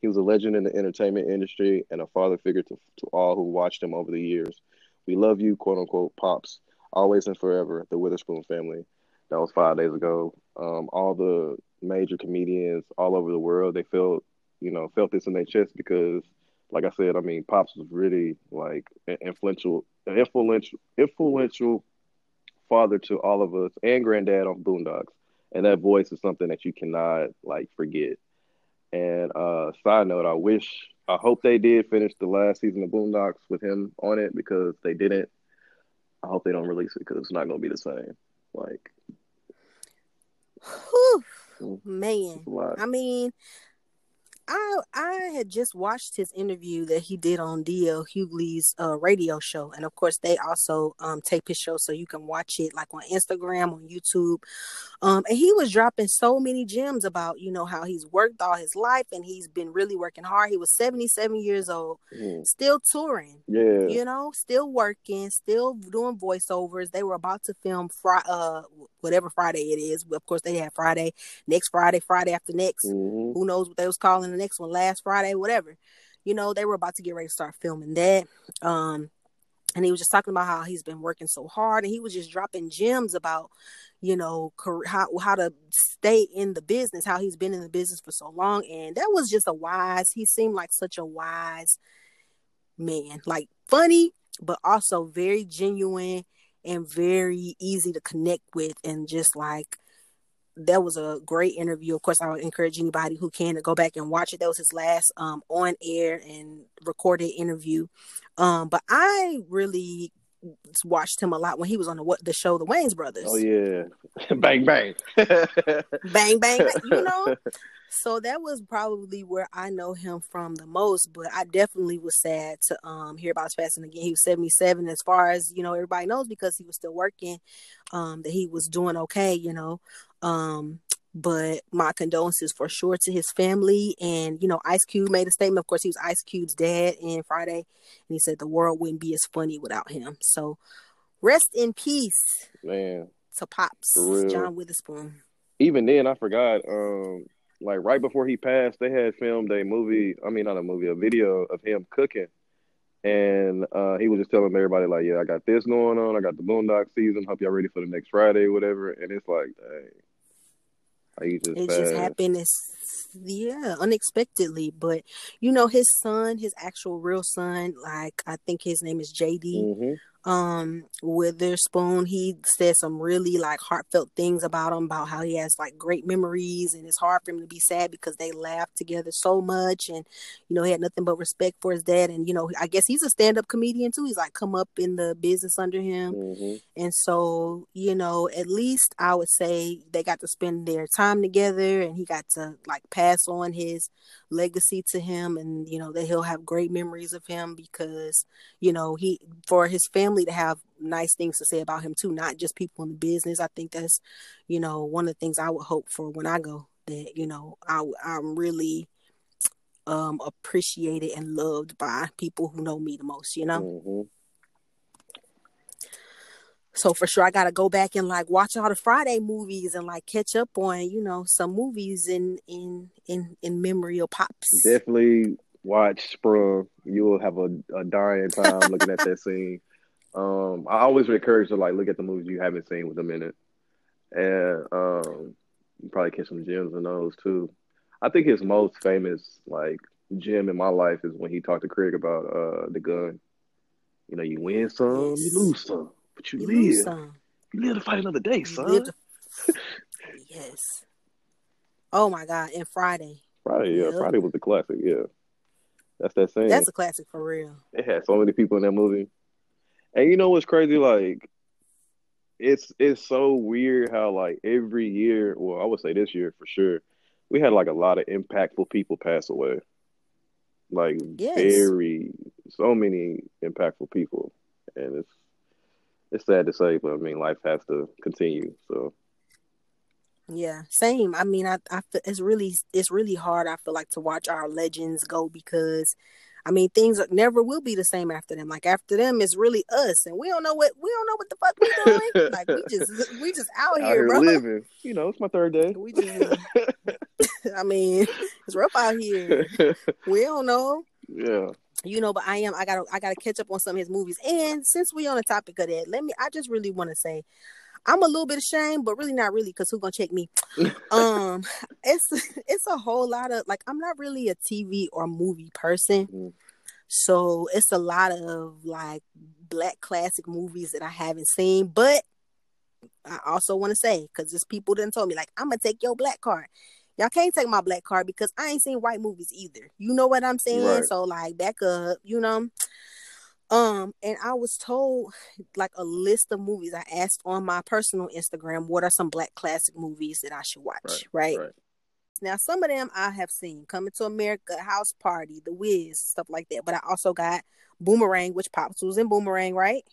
He was a legend in the entertainment industry and a father figure to, to all who watched him over the years. We love you, quote unquote, pops, always and forever, the Witherspoon family. That was five days ago. Um, all the major comedians all over the world, they felt, you know, felt this in their chest because, like I said, I mean, pops was really like influential, influential, influential father to all of us and granddad on Boondocks. and that voice is something that you cannot like forget. And uh, side note, I wish, I hope they did finish the last season of Boondocks with him on it because they didn't. I hope they don't release it because it's not going to be the same. Like, Whew, man, I mean, I I had just watched his interview that he did on DL Hughley's uh, radio show, and of course they also um, tape his show so you can watch it like on Instagram, on YouTube. Um, and he was dropping so many gems about you know how he's worked all his life and he's been really working hard. He was seventy seven years old, mm. still touring. Yeah, you know, still working, still doing voiceovers. They were about to film Friday, uh, whatever Friday it is. Of course, they had Friday next Friday, Friday after next. Mm-hmm. Who knows what they was calling next one last Friday, whatever. You know, they were about to get ready to start filming that. Um, and he was just talking about how he's been working so hard, and he was just dropping gems about, you know, how how to stay in the business, how he's been in the business for so long, and that was just a wise. He seemed like such a wise man, like funny, but also very genuine and very easy to connect with, and just like that was a great interview. Of course, I would encourage anybody who can to go back and watch it. That was his last um, on air and recorded interview. Um, but I really watched him a lot when he was on the what the show The Wayans Brothers. Oh yeah, bang bang, bang bang. You know, so that was probably where I know him from the most. But I definitely was sad to um hear about his passing again. He was seventy seven. As far as you know, everybody knows because he was still working. Um, that he was doing okay. You know, um, but my condolences for sure to his family. And, you know, Ice Cube made a statement. Of course, he was Ice Cube's dad in Friday. And he said the world wouldn't be as funny without him. So rest in peace. Man. To Pops, John Witherspoon. Even then, I forgot, um, like right before he passed, they had filmed a movie. I mean, not a movie, a video of him cooking. And uh, he was just telling everybody, like, yeah, I got this going on. I got the Boondock season. Hope y'all ready for the next Friday, whatever. And it's like, dang it just happened as yeah, unexpectedly. But you know, his son, his actual real son, like I think his name is JD. Mm-hmm um Witherspoon. He said some really like heartfelt things about him, about how he has like great memories and it's hard for him to be sad because they laughed together so much and you know he had nothing but respect for his dad and you know I guess he's a stand up comedian too. He's like come up in the business under him. Mm-hmm. And so, you know, at least I would say they got to spend their time together and he got to like pass on his legacy to him and you know that he'll have great memories of him because you know he for his family to have nice things to say about him too not just people in the business i think that's you know one of the things i would hope for when i go that you know i i'm really um appreciated and loved by people who know me the most you know mm-hmm. So for sure, I gotta go back and like watch all the Friday movies and like catch up on you know some movies in in in in memory of pops. Definitely watch Sprung. You will have a, a dying time looking at that scene. Um, I always encourage to like look at the movies you haven't seen with a minute, and um, you probably catch some gems in those too. I think his most famous like gem in my life is when he talked to Craig about uh the gun. You know, you win some, yes. you lose some. But you, you live. Some. You live to fight another day, son. To... yes. Oh my God! And Friday. Friday, yeah. Yep. Friday was the classic. Yeah. That's that same. That's a classic for real. It had so many people in that movie. And you know what's crazy? Like, it's it's so weird how like every year, well, I would say this year for sure, we had like a lot of impactful people pass away. Like yes. very so many impactful people, and it's it's sad to say, but I mean, life has to continue. So. Yeah, same. I mean, I, I it's really it's really hard. I feel like to watch our legends go because, I mean, things never will be the same after them. Like after them, it's really us, and we don't know what we don't know what the fuck we're doing. like we just we just out, out here, here, bro. Living. You know, it's my third day. We just. I mean, it's rough out here. we don't know. Yeah you know but i am i gotta i gotta catch up on some of his movies and since we on the topic of that let me i just really want to say i'm a little bit ashamed but really not really because who's gonna check me um it's it's a whole lot of like i'm not really a tv or movie person mm. so it's a lot of like black classic movies that i haven't seen but I also want to say because there's people didn't told me like I'm gonna take your black card. Y'all can't take my black card because I ain't seen white movies either. You know what I'm saying? Right. So like back up, you know. Um, and I was told like a list of movies. I asked on my personal Instagram, what are some black classic movies that I should watch, right? right? right. Now, some of them I have seen Coming to America, House Party, The Wiz, stuff like that. But I also got Boomerang, which Pops was in Boomerang, right?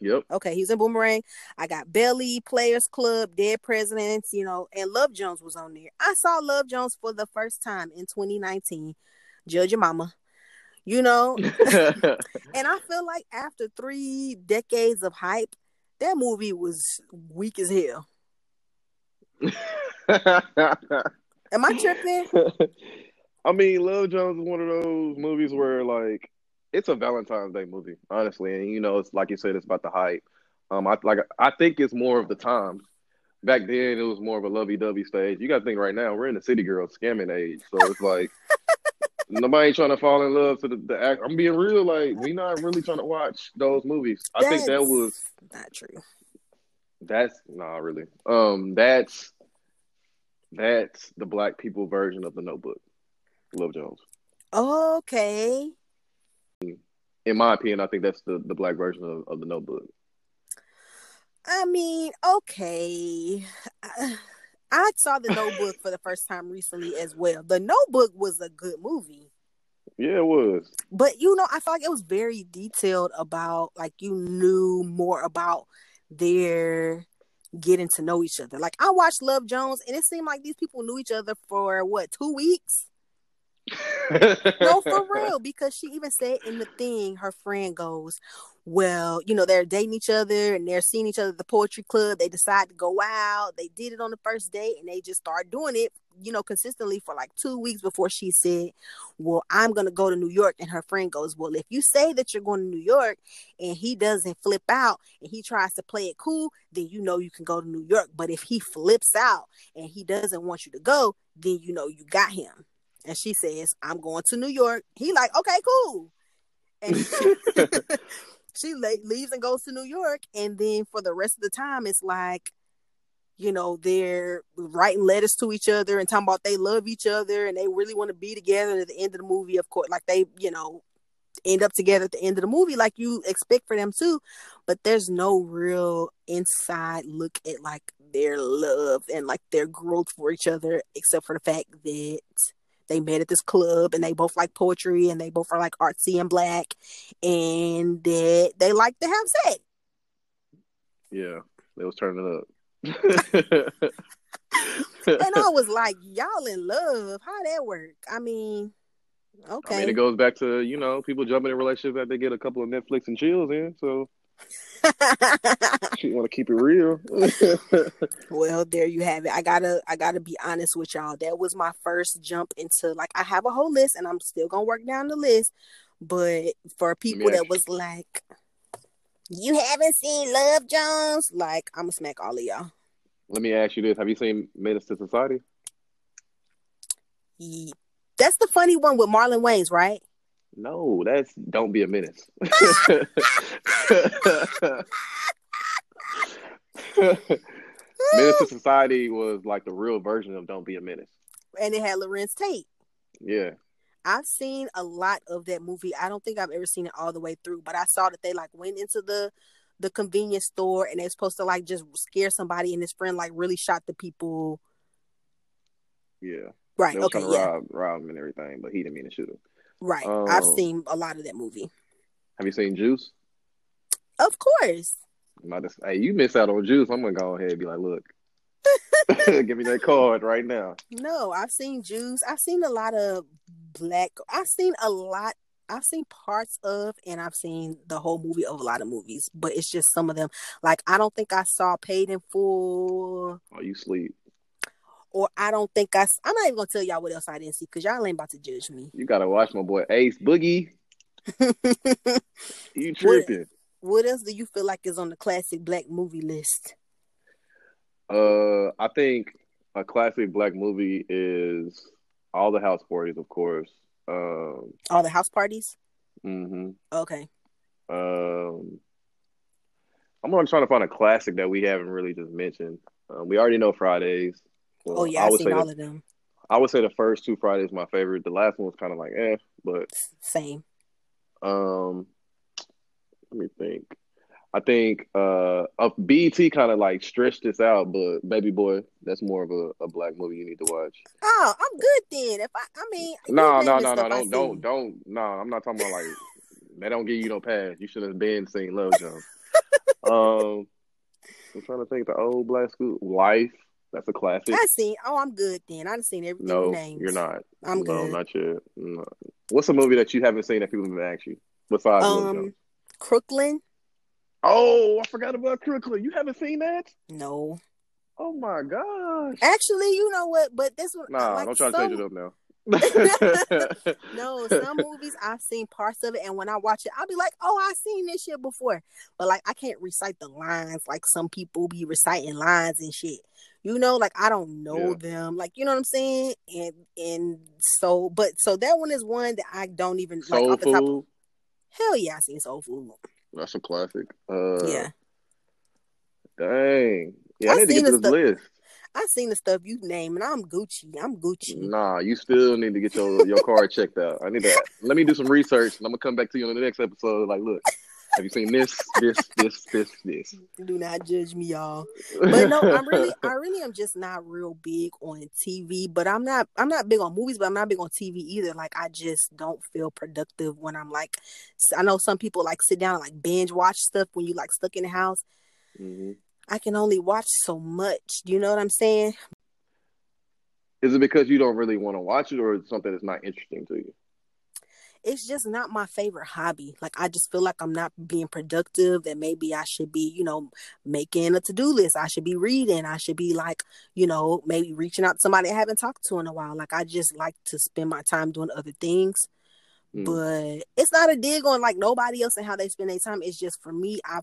Yep. Okay, he's in Boomerang. I got Belly, Players Club, Dead Presidents, you know, and Love Jones was on there. I saw Love Jones for the first time in 2019. Judge your mama. You know? and I feel like after three decades of hype, that movie was weak as hell. Am I tripping? I mean, Love Jones is one of those movies where like it's a Valentine's Day movie, honestly, and you know, it's like you said, it's about the hype. Um, I like I think it's more of the times. Back then, it was more of a lovey-dovey stage. You got to think right now, we're in the city girl scamming age, so it's like nobody trying to fall in love to the, the act. I'm being real, like we not really trying to watch those movies. I think that was not true. That's not nah, really. Um, that's that's the black people version of the Notebook. Love Jones. Okay. In my opinion, I think that's the, the black version of, of the Notebook. I mean, okay. I, saw the Notebook for the first time recently as well. The Notebook was a good movie. Yeah, it was. But you know, I felt like it was very detailed about like you knew more about their getting to know each other. Like I watched Love Jones and it seemed like these people knew each other for what, two weeks? No, for real, because she even said in the thing, her friend goes, Well, you know, they're dating each other and they're seeing each other at the poetry club. They decide to go out. They did it on the first date and they just start doing it, you know, consistently for like two weeks before she said, Well, I'm gonna go to New York. And her friend goes, Well, if you say that you're going to New York and he doesn't flip out and he tries to play it cool, then you know you can go to New York. But if he flips out and he doesn't want you to go, then you know you got him and she says, "I'm going to New York." He like, "Okay, cool," and she leaves and goes to New York, and then for the rest of the time, it's like, you know, they're writing letters to each other and talking about they love each other and they really want to be together. And at the end of the movie, of course, like they, you know, end up together at the end of the movie, like you expect for them to, but there's no real inside look at like their love and like their growth for each other, except for the fact that they met at this club and they both like poetry and they both are like artsy and black and they, they like to have sex. Yeah, they was turning up. and I was like, y'all in love. How that work? I mean, okay. I mean, it goes back to, you know, people jumping in relationships that they get a couple of Netflix and chills in. So she want to keep it real. well, there you have it. I gotta, I gotta be honest with y'all. That was my first jump into like I have a whole list, and I'm still gonna work down the list. But for people that was like, you haven't seen Love Jones, like I'm gonna smack all of y'all. Let me ask you this: Have you seen Menace to Society? That's the funny one with Marlon Wayans, right? No, that's don't be a menace. menace to Society was like the real version of Don't Be a Menace. And it had Larenz Tate. Yeah. I've seen a lot of that movie. I don't think I've ever seen it all the way through, but I saw that they like went into the the convenience store and they're supposed to like just scare somebody and his friend like really shot the people. Yeah. Right. Okay. Yeah. Rob, rob him and everything, but he didn't mean to shoot him. Right. Um, I've seen a lot of that movie. Have you seen Juice? Of course. Just, hey, you miss out on Juice. I'm gonna go ahead and be like, look, give me that card right now. No, I've seen Juice. I've seen a lot of black. I've seen a lot. I've seen parts of, and I've seen the whole movie of a lot of movies. But it's just some of them. Like I don't think I saw Paid in Full. Oh, you sleep or I don't think I. I'm not even gonna tell y'all what else I didn't see because y'all ain't about to judge me. You gotta watch my boy Ace Boogie. you tripping? What, what else do you feel like is on the classic black movie list? Uh, I think a classic black movie is all the house parties, of course. Um, all the house parties. Mm-hmm. Okay. Um, I'm gonna try to find a classic that we haven't really just mentioned. Um, we already know Fridays. Well, oh yeah, I've seen all the, of them. I would say the first two Fridays my favorite. The last one was kind of like eh, but same. Um, let me think. I think uh, uh BET kind of like stretched this out, but Baby Boy, that's more of a, a black movie you need to watch. Oh, I'm good then. If I, I mean, no, no, no, no, don't, don't, don't, no. I'm not talking about like they don't give you no pass. You should have been seen Love Jones. um, I'm trying to think the old black school life. That's a classic. I seen. Oh, I'm good then. I've seen everything. No, names. you're not. I'm no, good. not yet. No. What's a movie that you haven't seen that people have asked you besides um, Crooklyn? Oh, I forgot about Crooklyn. You haven't seen that? No. Oh my gosh. Actually, you know what? But this one, nah, like don't try some... to change it up now. no, some movies I've seen parts of it, and when I watch it, I'll be like, "Oh, I've seen this shit before," but like I can't recite the lines like some people be reciting lines and shit. You know, like I don't know yeah. them, like you know what I'm saying. And and so, but so that one is one that I don't even Soul like. Off the top Of, hell yeah, I seen Soul Food. That's a classic. Uh, yeah. Dang. Yeah, I, I need to get to this stuff, list. I seen the stuff you name, and I'm Gucci. I'm Gucci. Nah, you still need to get your your card checked out. I need that. Let me do some research, and I'm gonna come back to you on the next episode. Like, look, have you seen this, this, this, this, this? Do not judge me, y'all. But no, I'm really, I really am just not real big on TV. But I'm not, I'm not big on movies, but I'm not big on TV either. Like, I just don't feel productive when I'm like, I know some people like sit down and like binge watch stuff when you like stuck in the house. Mm-hmm. I can only watch so much. You know what I'm saying? Is it because you don't really want to watch it, or something that's not interesting to you? It's just not my favorite hobby. Like I just feel like I'm not being productive that maybe I should be, you know, making a to-do list. I should be reading. I should be like, you know, maybe reaching out to somebody I haven't talked to in a while. Like I just like to spend my time doing other things. Mm. But it's not a dig on like nobody else and how they spend their time. It's just for me, I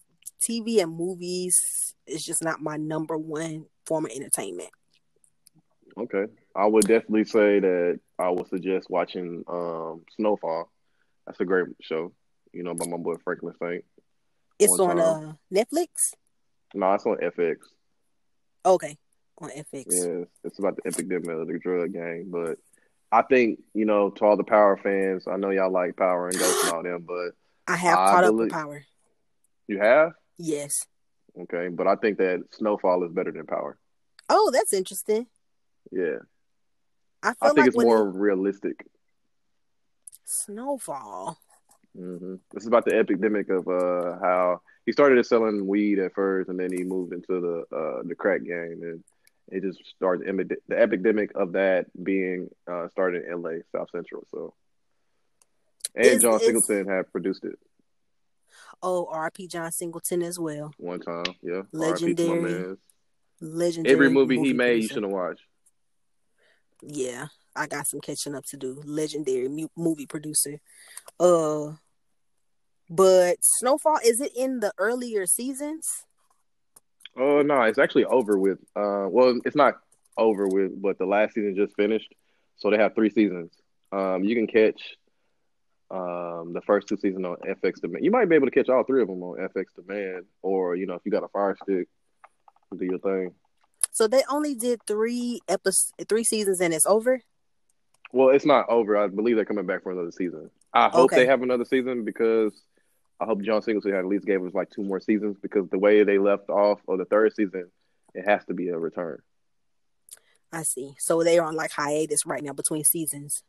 TV and movies is just not my number one form of entertainment. Okay. I would definitely say that I would suggest watching um, Snowfall. That's a great show, you know, by my boy Franklin Saint. It's on, on uh, Netflix? No, it's on FX. Okay, on FX. Yeah, it's about the epidemic of the drug gang. But I think, you know, to all the Power fans, I know y'all like Power and Ghost and all them, but I have I caught believe... up with Power. You have? Yes. Okay, but I think that Snowfall is better than Power. Oh, that's interesting. Yeah. I, I think like it's more it... realistic. Snowfall. Mm-hmm. This is about the epidemic of uh, how he started selling weed at first, and then he moved into the uh, the crack game, and it just started the epidemic of that being uh, started in L.A. South Central. So, and is, John Singleton had produced it. Oh, R.P. John Singleton as well. One time, yeah, legendary, legendary. Every movie, movie he made, producer. you shouldn't watch yeah, I got some catching up to do. Legendary mu- movie producer. Uh, but Snowfall is it in the earlier seasons? Oh no, it's actually over with. Uh, well, it's not over with, but the last season just finished, so they have three seasons. Um, you can catch um the first two seasons on FX Demand. You might be able to catch all three of them on FX Demand, or you know if you got a Fire Stick, do your thing. So they only did three episodes, three seasons, and it's over. Well, it's not over. I believe they're coming back for another season. I hope okay. they have another season because I hope John Singleton at least gave us like two more seasons because the way they left off of the third season, it has to be a return. I see. So they are on like hiatus right now between seasons.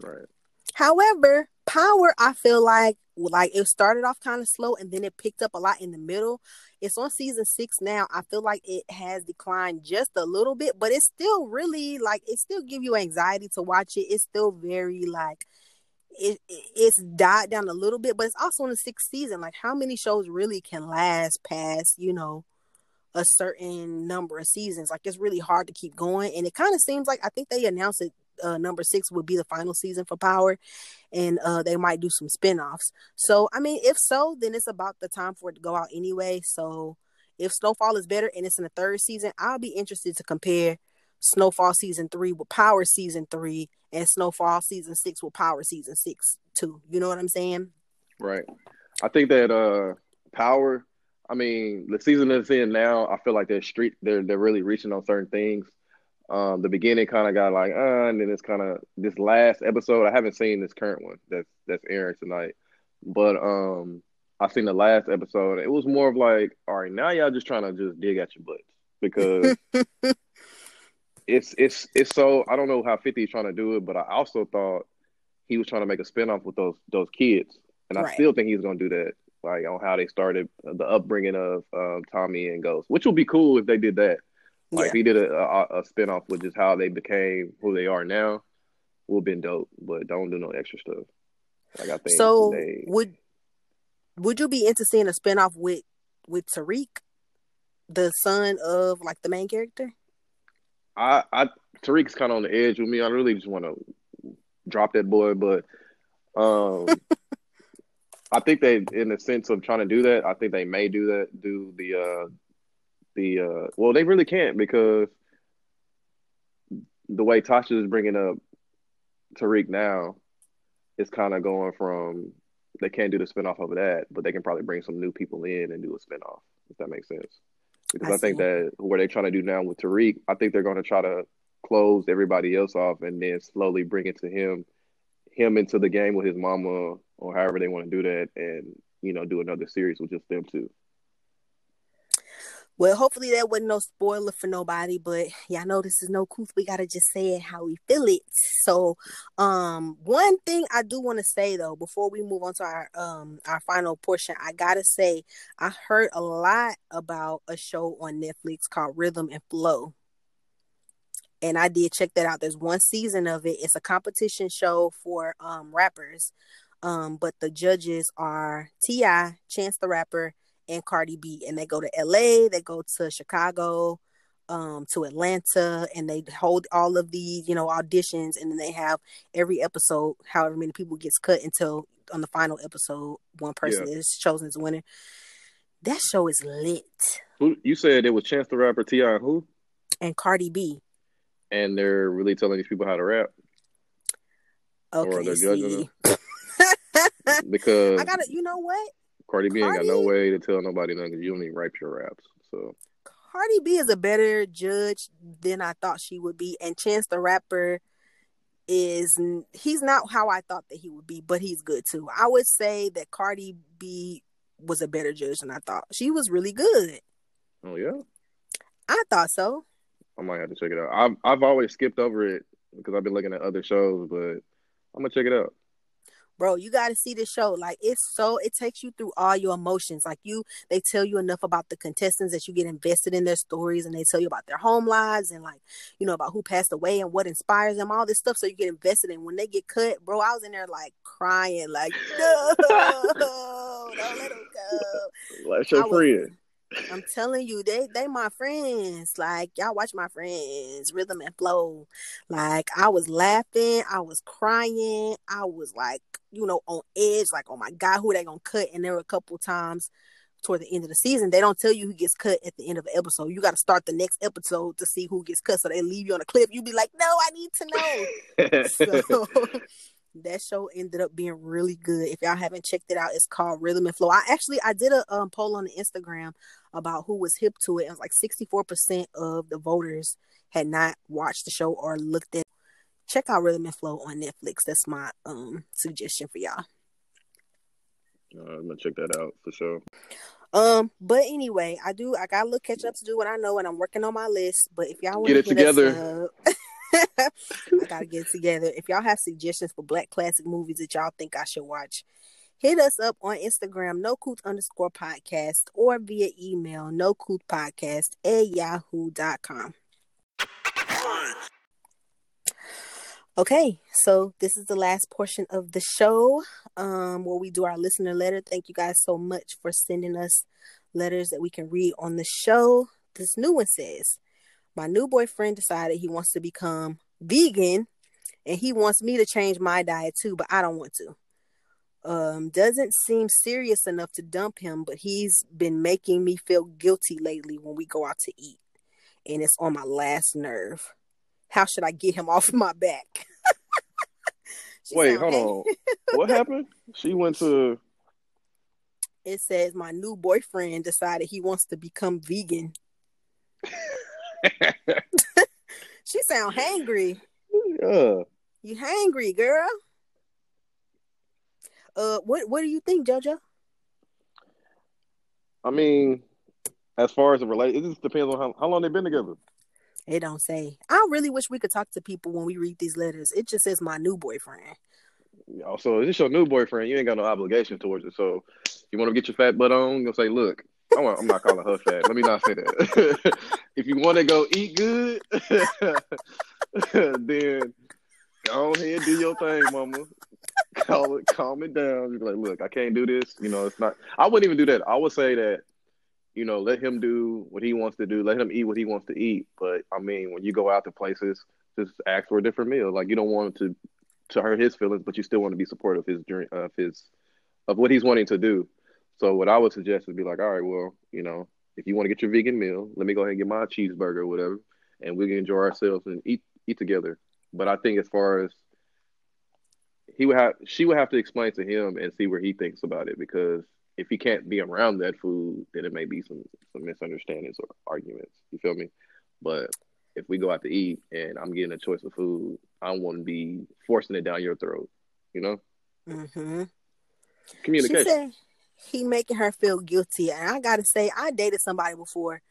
Right. However, Power, I feel like like it started off kind of slow and then it picked up a lot in the middle. It's on season six now. I feel like it has declined just a little bit, but it's still really like it still give you anxiety to watch it. It's still very like it, it's died down a little bit, but it's also in the sixth season. Like how many shows really can last past, you know, a certain number of seasons? Like it's really hard to keep going. And it kind of seems like I think they announced it uh, number six would be the final season for Power, and uh, they might do some spinoffs. So, I mean, if so, then it's about the time for it to go out anyway. So, if Snowfall is better and it's in the third season, I'll be interested to compare Snowfall season three with Power season three, and Snowfall season six with Power season six too. You know what I'm saying? Right. I think that uh Power. I mean, the season that's in now, I feel like they're street they're they're really reaching on certain things. Um, the beginning kind of got like, uh, and then it's kind of this last episode. I haven't seen this current one that's that's airing tonight, but um, I seen the last episode. It was more of like, all right, now y'all just trying to just dig at your butts because it's it's it's so I don't know how Fifty is trying to do it, but I also thought he was trying to make a spinoff with those those kids, and I still think he's gonna do that, like on how they started the upbringing of um, Tommy and Ghost, which would be cool if they did that. Like Yeah. if he did a, a, a spinoff with just how they became who they are now, would have been dope. But don't do no extra stuff. Like I think So they, would would you be into seeing a spinoff with with Tariq, the son of like the main character? I, I Tariq's kind of on the edge with me. I really just want to drop that boy, but um, I think they, in the sense of trying to do that, I think they may do that. Do the uh, the uh, well, they really can't because the way Tasha is bringing up Tariq now is kind of going from they can't do the spinoff of that, but they can probably bring some new people in and do a spinoff if that makes sense. Because I I, think that what they're trying to do now with Tariq, I think they're going to try to close everybody else off and then slowly bring it to him, him into the game with his mama or however they want to do that, and you know do another series with just them two. Well, hopefully that wasn't no spoiler for nobody, but y'all know this is no couth. We gotta just say it how we feel it. So, um, one thing I do want to say though, before we move on to our um our final portion, I gotta say I heard a lot about a show on Netflix called Rhythm and Flow. And I did check that out. There's one season of it. It's a competition show for um rappers. Um, but the judges are T.I., Chance the Rapper, and Cardi B, and they go to LA, they go to Chicago, um, to Atlanta, and they hold all of these, you know, auditions, and then they have every episode, however many people gets cut until on the final episode, one person is chosen as winner. That show is lit, Who you said it was Chance the Rapper, T.I., and who? and Cardi B. And they're really telling these people how to rap Okay, they're judging see. because I gotta, you know what? Cardi B ain't got no way to tell nobody nothing you don't even write your raps. So Cardi B is a better judge than I thought she would be, and Chance the Rapper is he's not how I thought that he would be, but he's good too. I would say that Cardi B was a better judge than I thought. She was really good. oh yeah. I thought so. I might have to check it out. I've I've always skipped over it because I've been looking at other shows, but I'm gonna check it out. Bro, you got to see this show. Like it's so it takes you through all your emotions. Like you they tell you enough about the contestants that you get invested in their stories and they tell you about their home lives and like, you know, about who passed away and what inspires them, all this stuff so you get invested in. When they get cut, bro, I was in there like crying like, "No! Don't let them go." Like your friend. I'm telling you, they they my friends. Like y'all watch my friends, rhythm and flow. Like I was laughing, I was crying, I was like, you know, on edge, like, oh my god, who they gonna cut? And there were a couple times toward the end of the season, they don't tell you who gets cut at the end of the episode. You got to start the next episode to see who gets cut. So they leave you on a cliff. You be like, no, I need to know. So that show ended up being really good. If y'all haven't checked it out, it's called Rhythm and Flow. I actually I did a um, poll on the Instagram about who was hip to it. It was like 64% of the voters had not watched the show or looked at check out Rhythm and Flow on Netflix. That's my um suggestion for y'all. Uh, I'm gonna check that out for sure. Um, but anyway, I do I got a little catch up to do what I know and I'm working on my list. But if y'all want Get to it together. I gotta get together. If y'all have suggestions for black classic movies that y'all think I should watch, hit us up on Instagram, no couth underscore podcast, or via email, no couth podcast at yahoo.com. Okay, so this is the last portion of the show um, where we do our listener letter. Thank you guys so much for sending us letters that we can read on the show. This new one says, My new boyfriend decided he wants to become vegan and he wants me to change my diet too, but I don't want to. Um, doesn't seem serious enough to dump him, but he's been making me feel guilty lately when we go out to eat, and it's on my last nerve. How should I get him off my back? Wait, hold on. what happened? She went to It says my new boyfriend decided he wants to become vegan. she sound hangry. Yeah. You hangry, girl? Uh, what what do you think, JoJo? I mean, as far as the relate, it just depends on how, how long they've been together. It don't say. I really wish we could talk to people when we read these letters. It just says my new boyfriend. Yeah, so this your new boyfriend. You ain't got no obligation towards it. So you want to get your fat butt on? You'll say, look, I want, I'm not calling her fat. Let me not say that. if you want to go eat good, then go ahead do your thing, mama. Call it, calm it down. You're like, look, I can't do this. You know, it's not. I wouldn't even do that. I would say that, you know, let him do what he wants to do. Let him eat what he wants to eat. But I mean, when you go out to places, just ask for a different meal. Like you don't want to to hurt his feelings, but you still want to be supportive of his dream, of his, of what he's wanting to do. So what I would suggest would be like, all right, well, you know, if you want to get your vegan meal, let me go ahead and get my cheeseburger or whatever, and we can enjoy ourselves and eat eat together. But I think as far as he would have, she would have to explain to him and see where he thinks about it because if he can't be around that food, then it may be some some misunderstandings or arguments. You feel me? But if we go out to eat and I'm getting a choice of food, I want to be forcing it down your throat. You know? Mm-hmm. Communication. He making her feel guilty, and I gotta say, I dated somebody before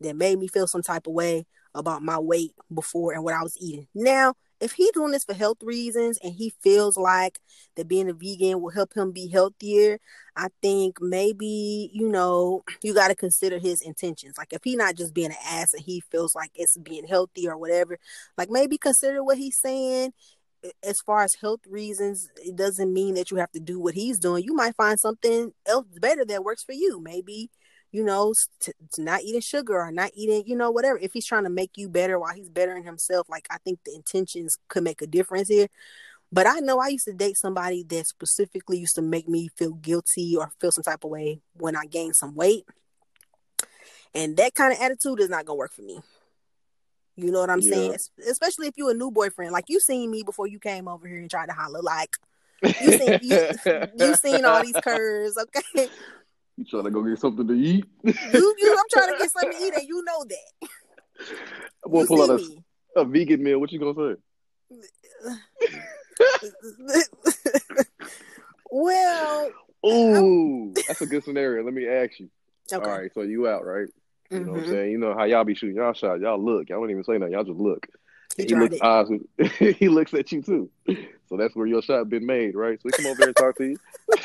that made me feel some type of way about my weight before and what I was eating. Now, if he's doing this for health reasons and he feels like that being a vegan will help him be healthier, I think maybe, you know, you got to consider his intentions. Like if he's not just being an ass and he feels like it's being healthy or whatever, like maybe consider what he's saying. As far as health reasons, it doesn't mean that you have to do what he's doing. You might find something else better that works for you. Maybe you know, to, to, not eating sugar or not eating, you know, whatever. If he's trying to make you better while he's bettering himself, like I think the intentions could make a difference here. But I know I used to date somebody that specifically used to make me feel guilty or feel some type of way when I gained some weight. And that kind of attitude is not gonna work for me. You know what I'm yeah. saying? Especially if you're a new boyfriend. Like you seen me before you came over here and tried to holler. Like you seen you, you seen all these curves, okay? You trying to go get something to eat? you, you, I'm trying to get something to eat, and you know that. I'm gonna pull out a, a, vegan meal. What you gonna say? well, ooh, that's a good scenario. Let me ask you. Okay. All right, so you out, right? You mm-hmm. know what I'm mm-hmm. saying? You know how y'all be shooting y'all shot. Y'all look. Y'all don't even say nothing. Y'all just look. He, he looks eyes. he looks at you too. So that's where your shot been made, right? So he come over here and talk to you.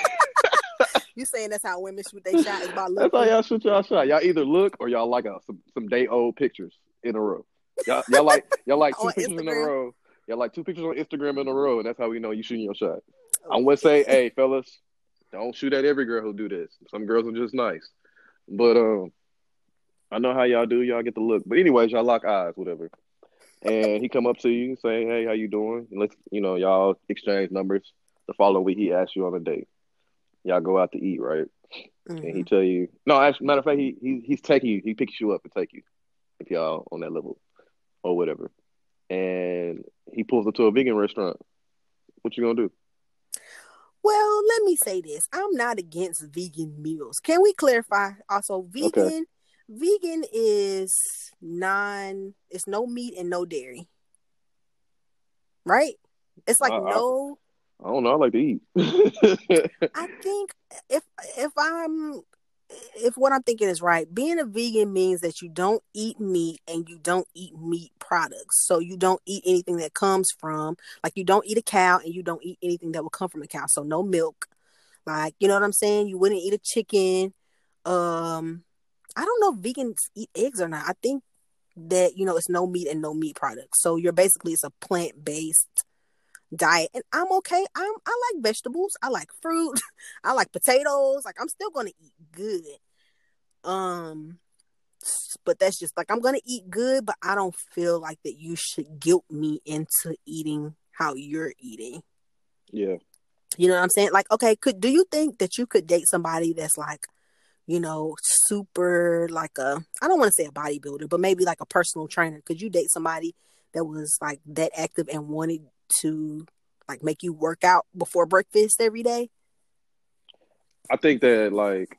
You saying that's how women shoot their shot? Is by looking? That's how y'all shoot y'all shot. Y'all either look or y'all like a, some some day old pictures in a row. Y'all, y'all like y'all like two pictures Instagram. in a row. Y'all like two pictures on Instagram in a row, and that's how we know you shooting your shot. Okay. I'm gonna say, hey fellas, don't shoot at every girl who do this. Some girls are just nice, but um, I know how y'all do. Y'all get the look. But anyways, y'all lock eyes, whatever. And he come up to you saying, "Hey, how you doing?" And let's, you know, y'all exchange numbers. The following week, he asks you on a date y'all go out to eat, right? Mm-hmm. And he mm-hmm. tell you, no, actually, matter of fact, he, he he's taking you, he picks you up and take you if y'all on that level or whatever. And he pulls up to a vegan restaurant. What you gonna do? Well, let me say this: I'm not against vegan meals. Can we clarify? Also, vegan, okay. Vegan is non. It's no meat and no dairy, right? It's like uh, no I don't know. I like to eat. I think if if I'm if what I'm thinking is right, being a vegan means that you don't eat meat and you don't eat meat products. So you don't eat anything that comes from like you don't eat a cow and you don't eat anything that will come from a cow. So no milk. Like, you know what I'm saying? You wouldn't eat a chicken. Um I don't know if vegans eat eggs or not. I think that, you know, it's no meat and no meat products. So you're basically it's a plant based diet and I'm okay. I'm I like vegetables. I like fruit. I like potatoes. Like I'm still going to eat good. Um but that's just like I'm going to eat good, but I don't feel like that you should guilt me into eating how you're eating. Yeah. You know what I'm saying? Like okay, could do you think that you could date somebody that's like you know, super like a I don't want to say a bodybuilder, but maybe like a personal trainer. Could you date somebody that was like that active and wanted to like make you work out before breakfast every day? I think that like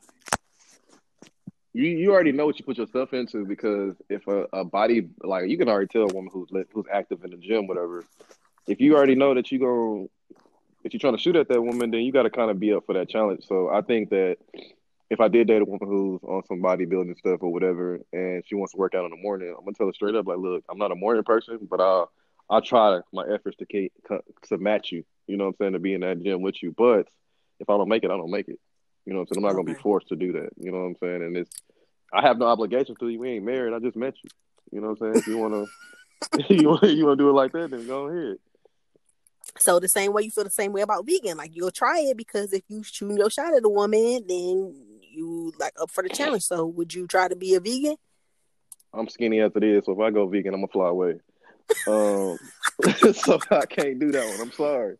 you you already know what you put yourself into because if a, a body like you can already tell a woman who's who's active in the gym, whatever. If you already know that you go if you're trying to shoot at that woman, then you got to kind of be up for that challenge. So I think that if I did date a woman who's on some bodybuilding stuff or whatever, and she wants to work out in the morning, I'm gonna tell her straight up, like, look, I'm not a morning person, but I'll I'll try my efforts to keep, to match you. You know what I'm saying? To be in that gym with you, but if I don't make it, I don't make it. You know what I'm saying? I'm not okay. gonna be forced to do that. You know what I'm saying? And it's I have no obligation to you. We ain't married. I just met you. You know what I'm saying? If you wanna you wanna you wanna do it like that, then go ahead. So the same way you feel the same way about vegan, like you'll try it because if you shoot your shot at a woman, then you like up for the challenge. So would you try to be a vegan? I'm skinny as it is, so if I go vegan, I'm gonna fly away. Um, so I can't do that one. I'm sorry.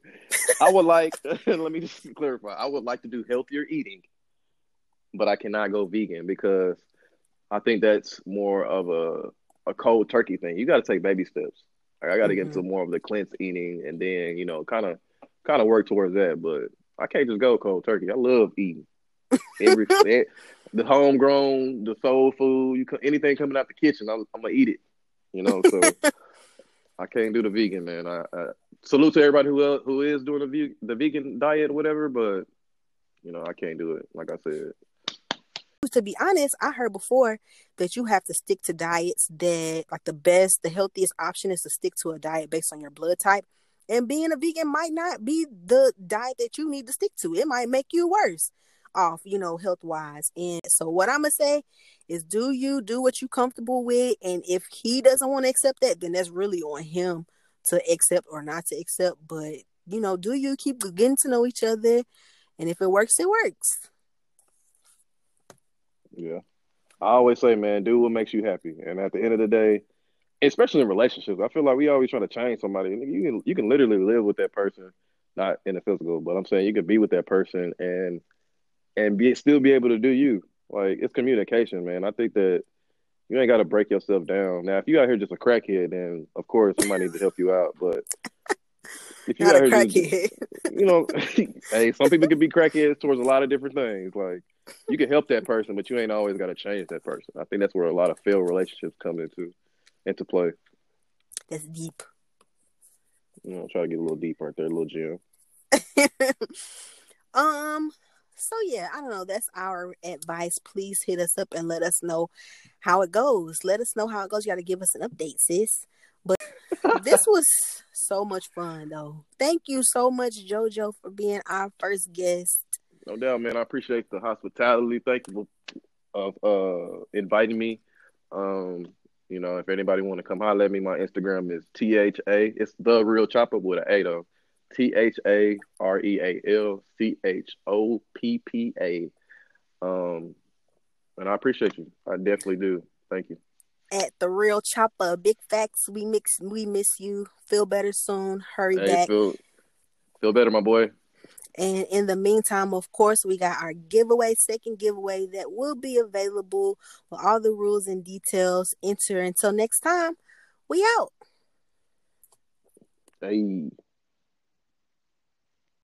I would like. let me just clarify. I would like to do healthier eating, but I cannot go vegan because I think that's more of a a cold turkey thing. You got to take baby steps. Like I got to mm-hmm. get into more of the cleanse eating, and then you know, kind of kind of work towards that. But I can't just go cold turkey. I love eating every the homegrown, the soul food. You anything coming out the kitchen, I'm, I'm gonna eat it. You know, so I can't do the vegan, man. I, I salute to everybody who who is doing the the vegan diet or whatever, but you know, I can't do it. Like I said. To be honest, I heard before that you have to stick to diets that, like, the best, the healthiest option is to stick to a diet based on your blood type. And being a vegan might not be the diet that you need to stick to. It might make you worse off, you know, health wise. And so what I'm gonna say is do you do what you comfortable with and if he doesn't want to accept that, then that's really on him to accept or not to accept. But you know, do you keep getting to know each other and if it works, it works. Yeah. I always say, man, do what makes you happy. And at the end of the day, especially in relationships, I feel like we always trying to change somebody. You can you can literally live with that person, not in the physical, but I'm saying you can be with that person and and be still be able to do you. Like it's communication, man. I think that you ain't got to break yourself down. Now, if you out here just a crackhead, then of course somebody need to help you out. But if you Not out here, just, you know, hey, some people can be crackheads towards a lot of different things. Like you can help that person, but you ain't always got to change that person. I think that's where a lot of failed relationships come into into play. That's deep. You know, try to get a little deep right there, a little gym. um, so yeah, I don't know. That's our advice. Please hit us up and let us know how it goes. Let us know how it goes. You got to give us an update, sis. But this was so much fun, though. Thank you so much, JoJo, for being our first guest. No doubt, man. I appreciate the hospitality. Thank you for uh, inviting me. Um, you know, if anybody want to come holler at me, my Instagram is T H A. It's the real chopper with an A though. T H A R E A L C H O P P A. Um, and I appreciate you. I definitely do. Thank you. At the real chopper, big facts. We mix. We miss you. Feel better soon. Hurry hey, back. Feel, feel better, my boy. And in the meantime, of course, we got our giveaway, second giveaway that will be available with all the rules and details. Enter until next time. We out. Hey.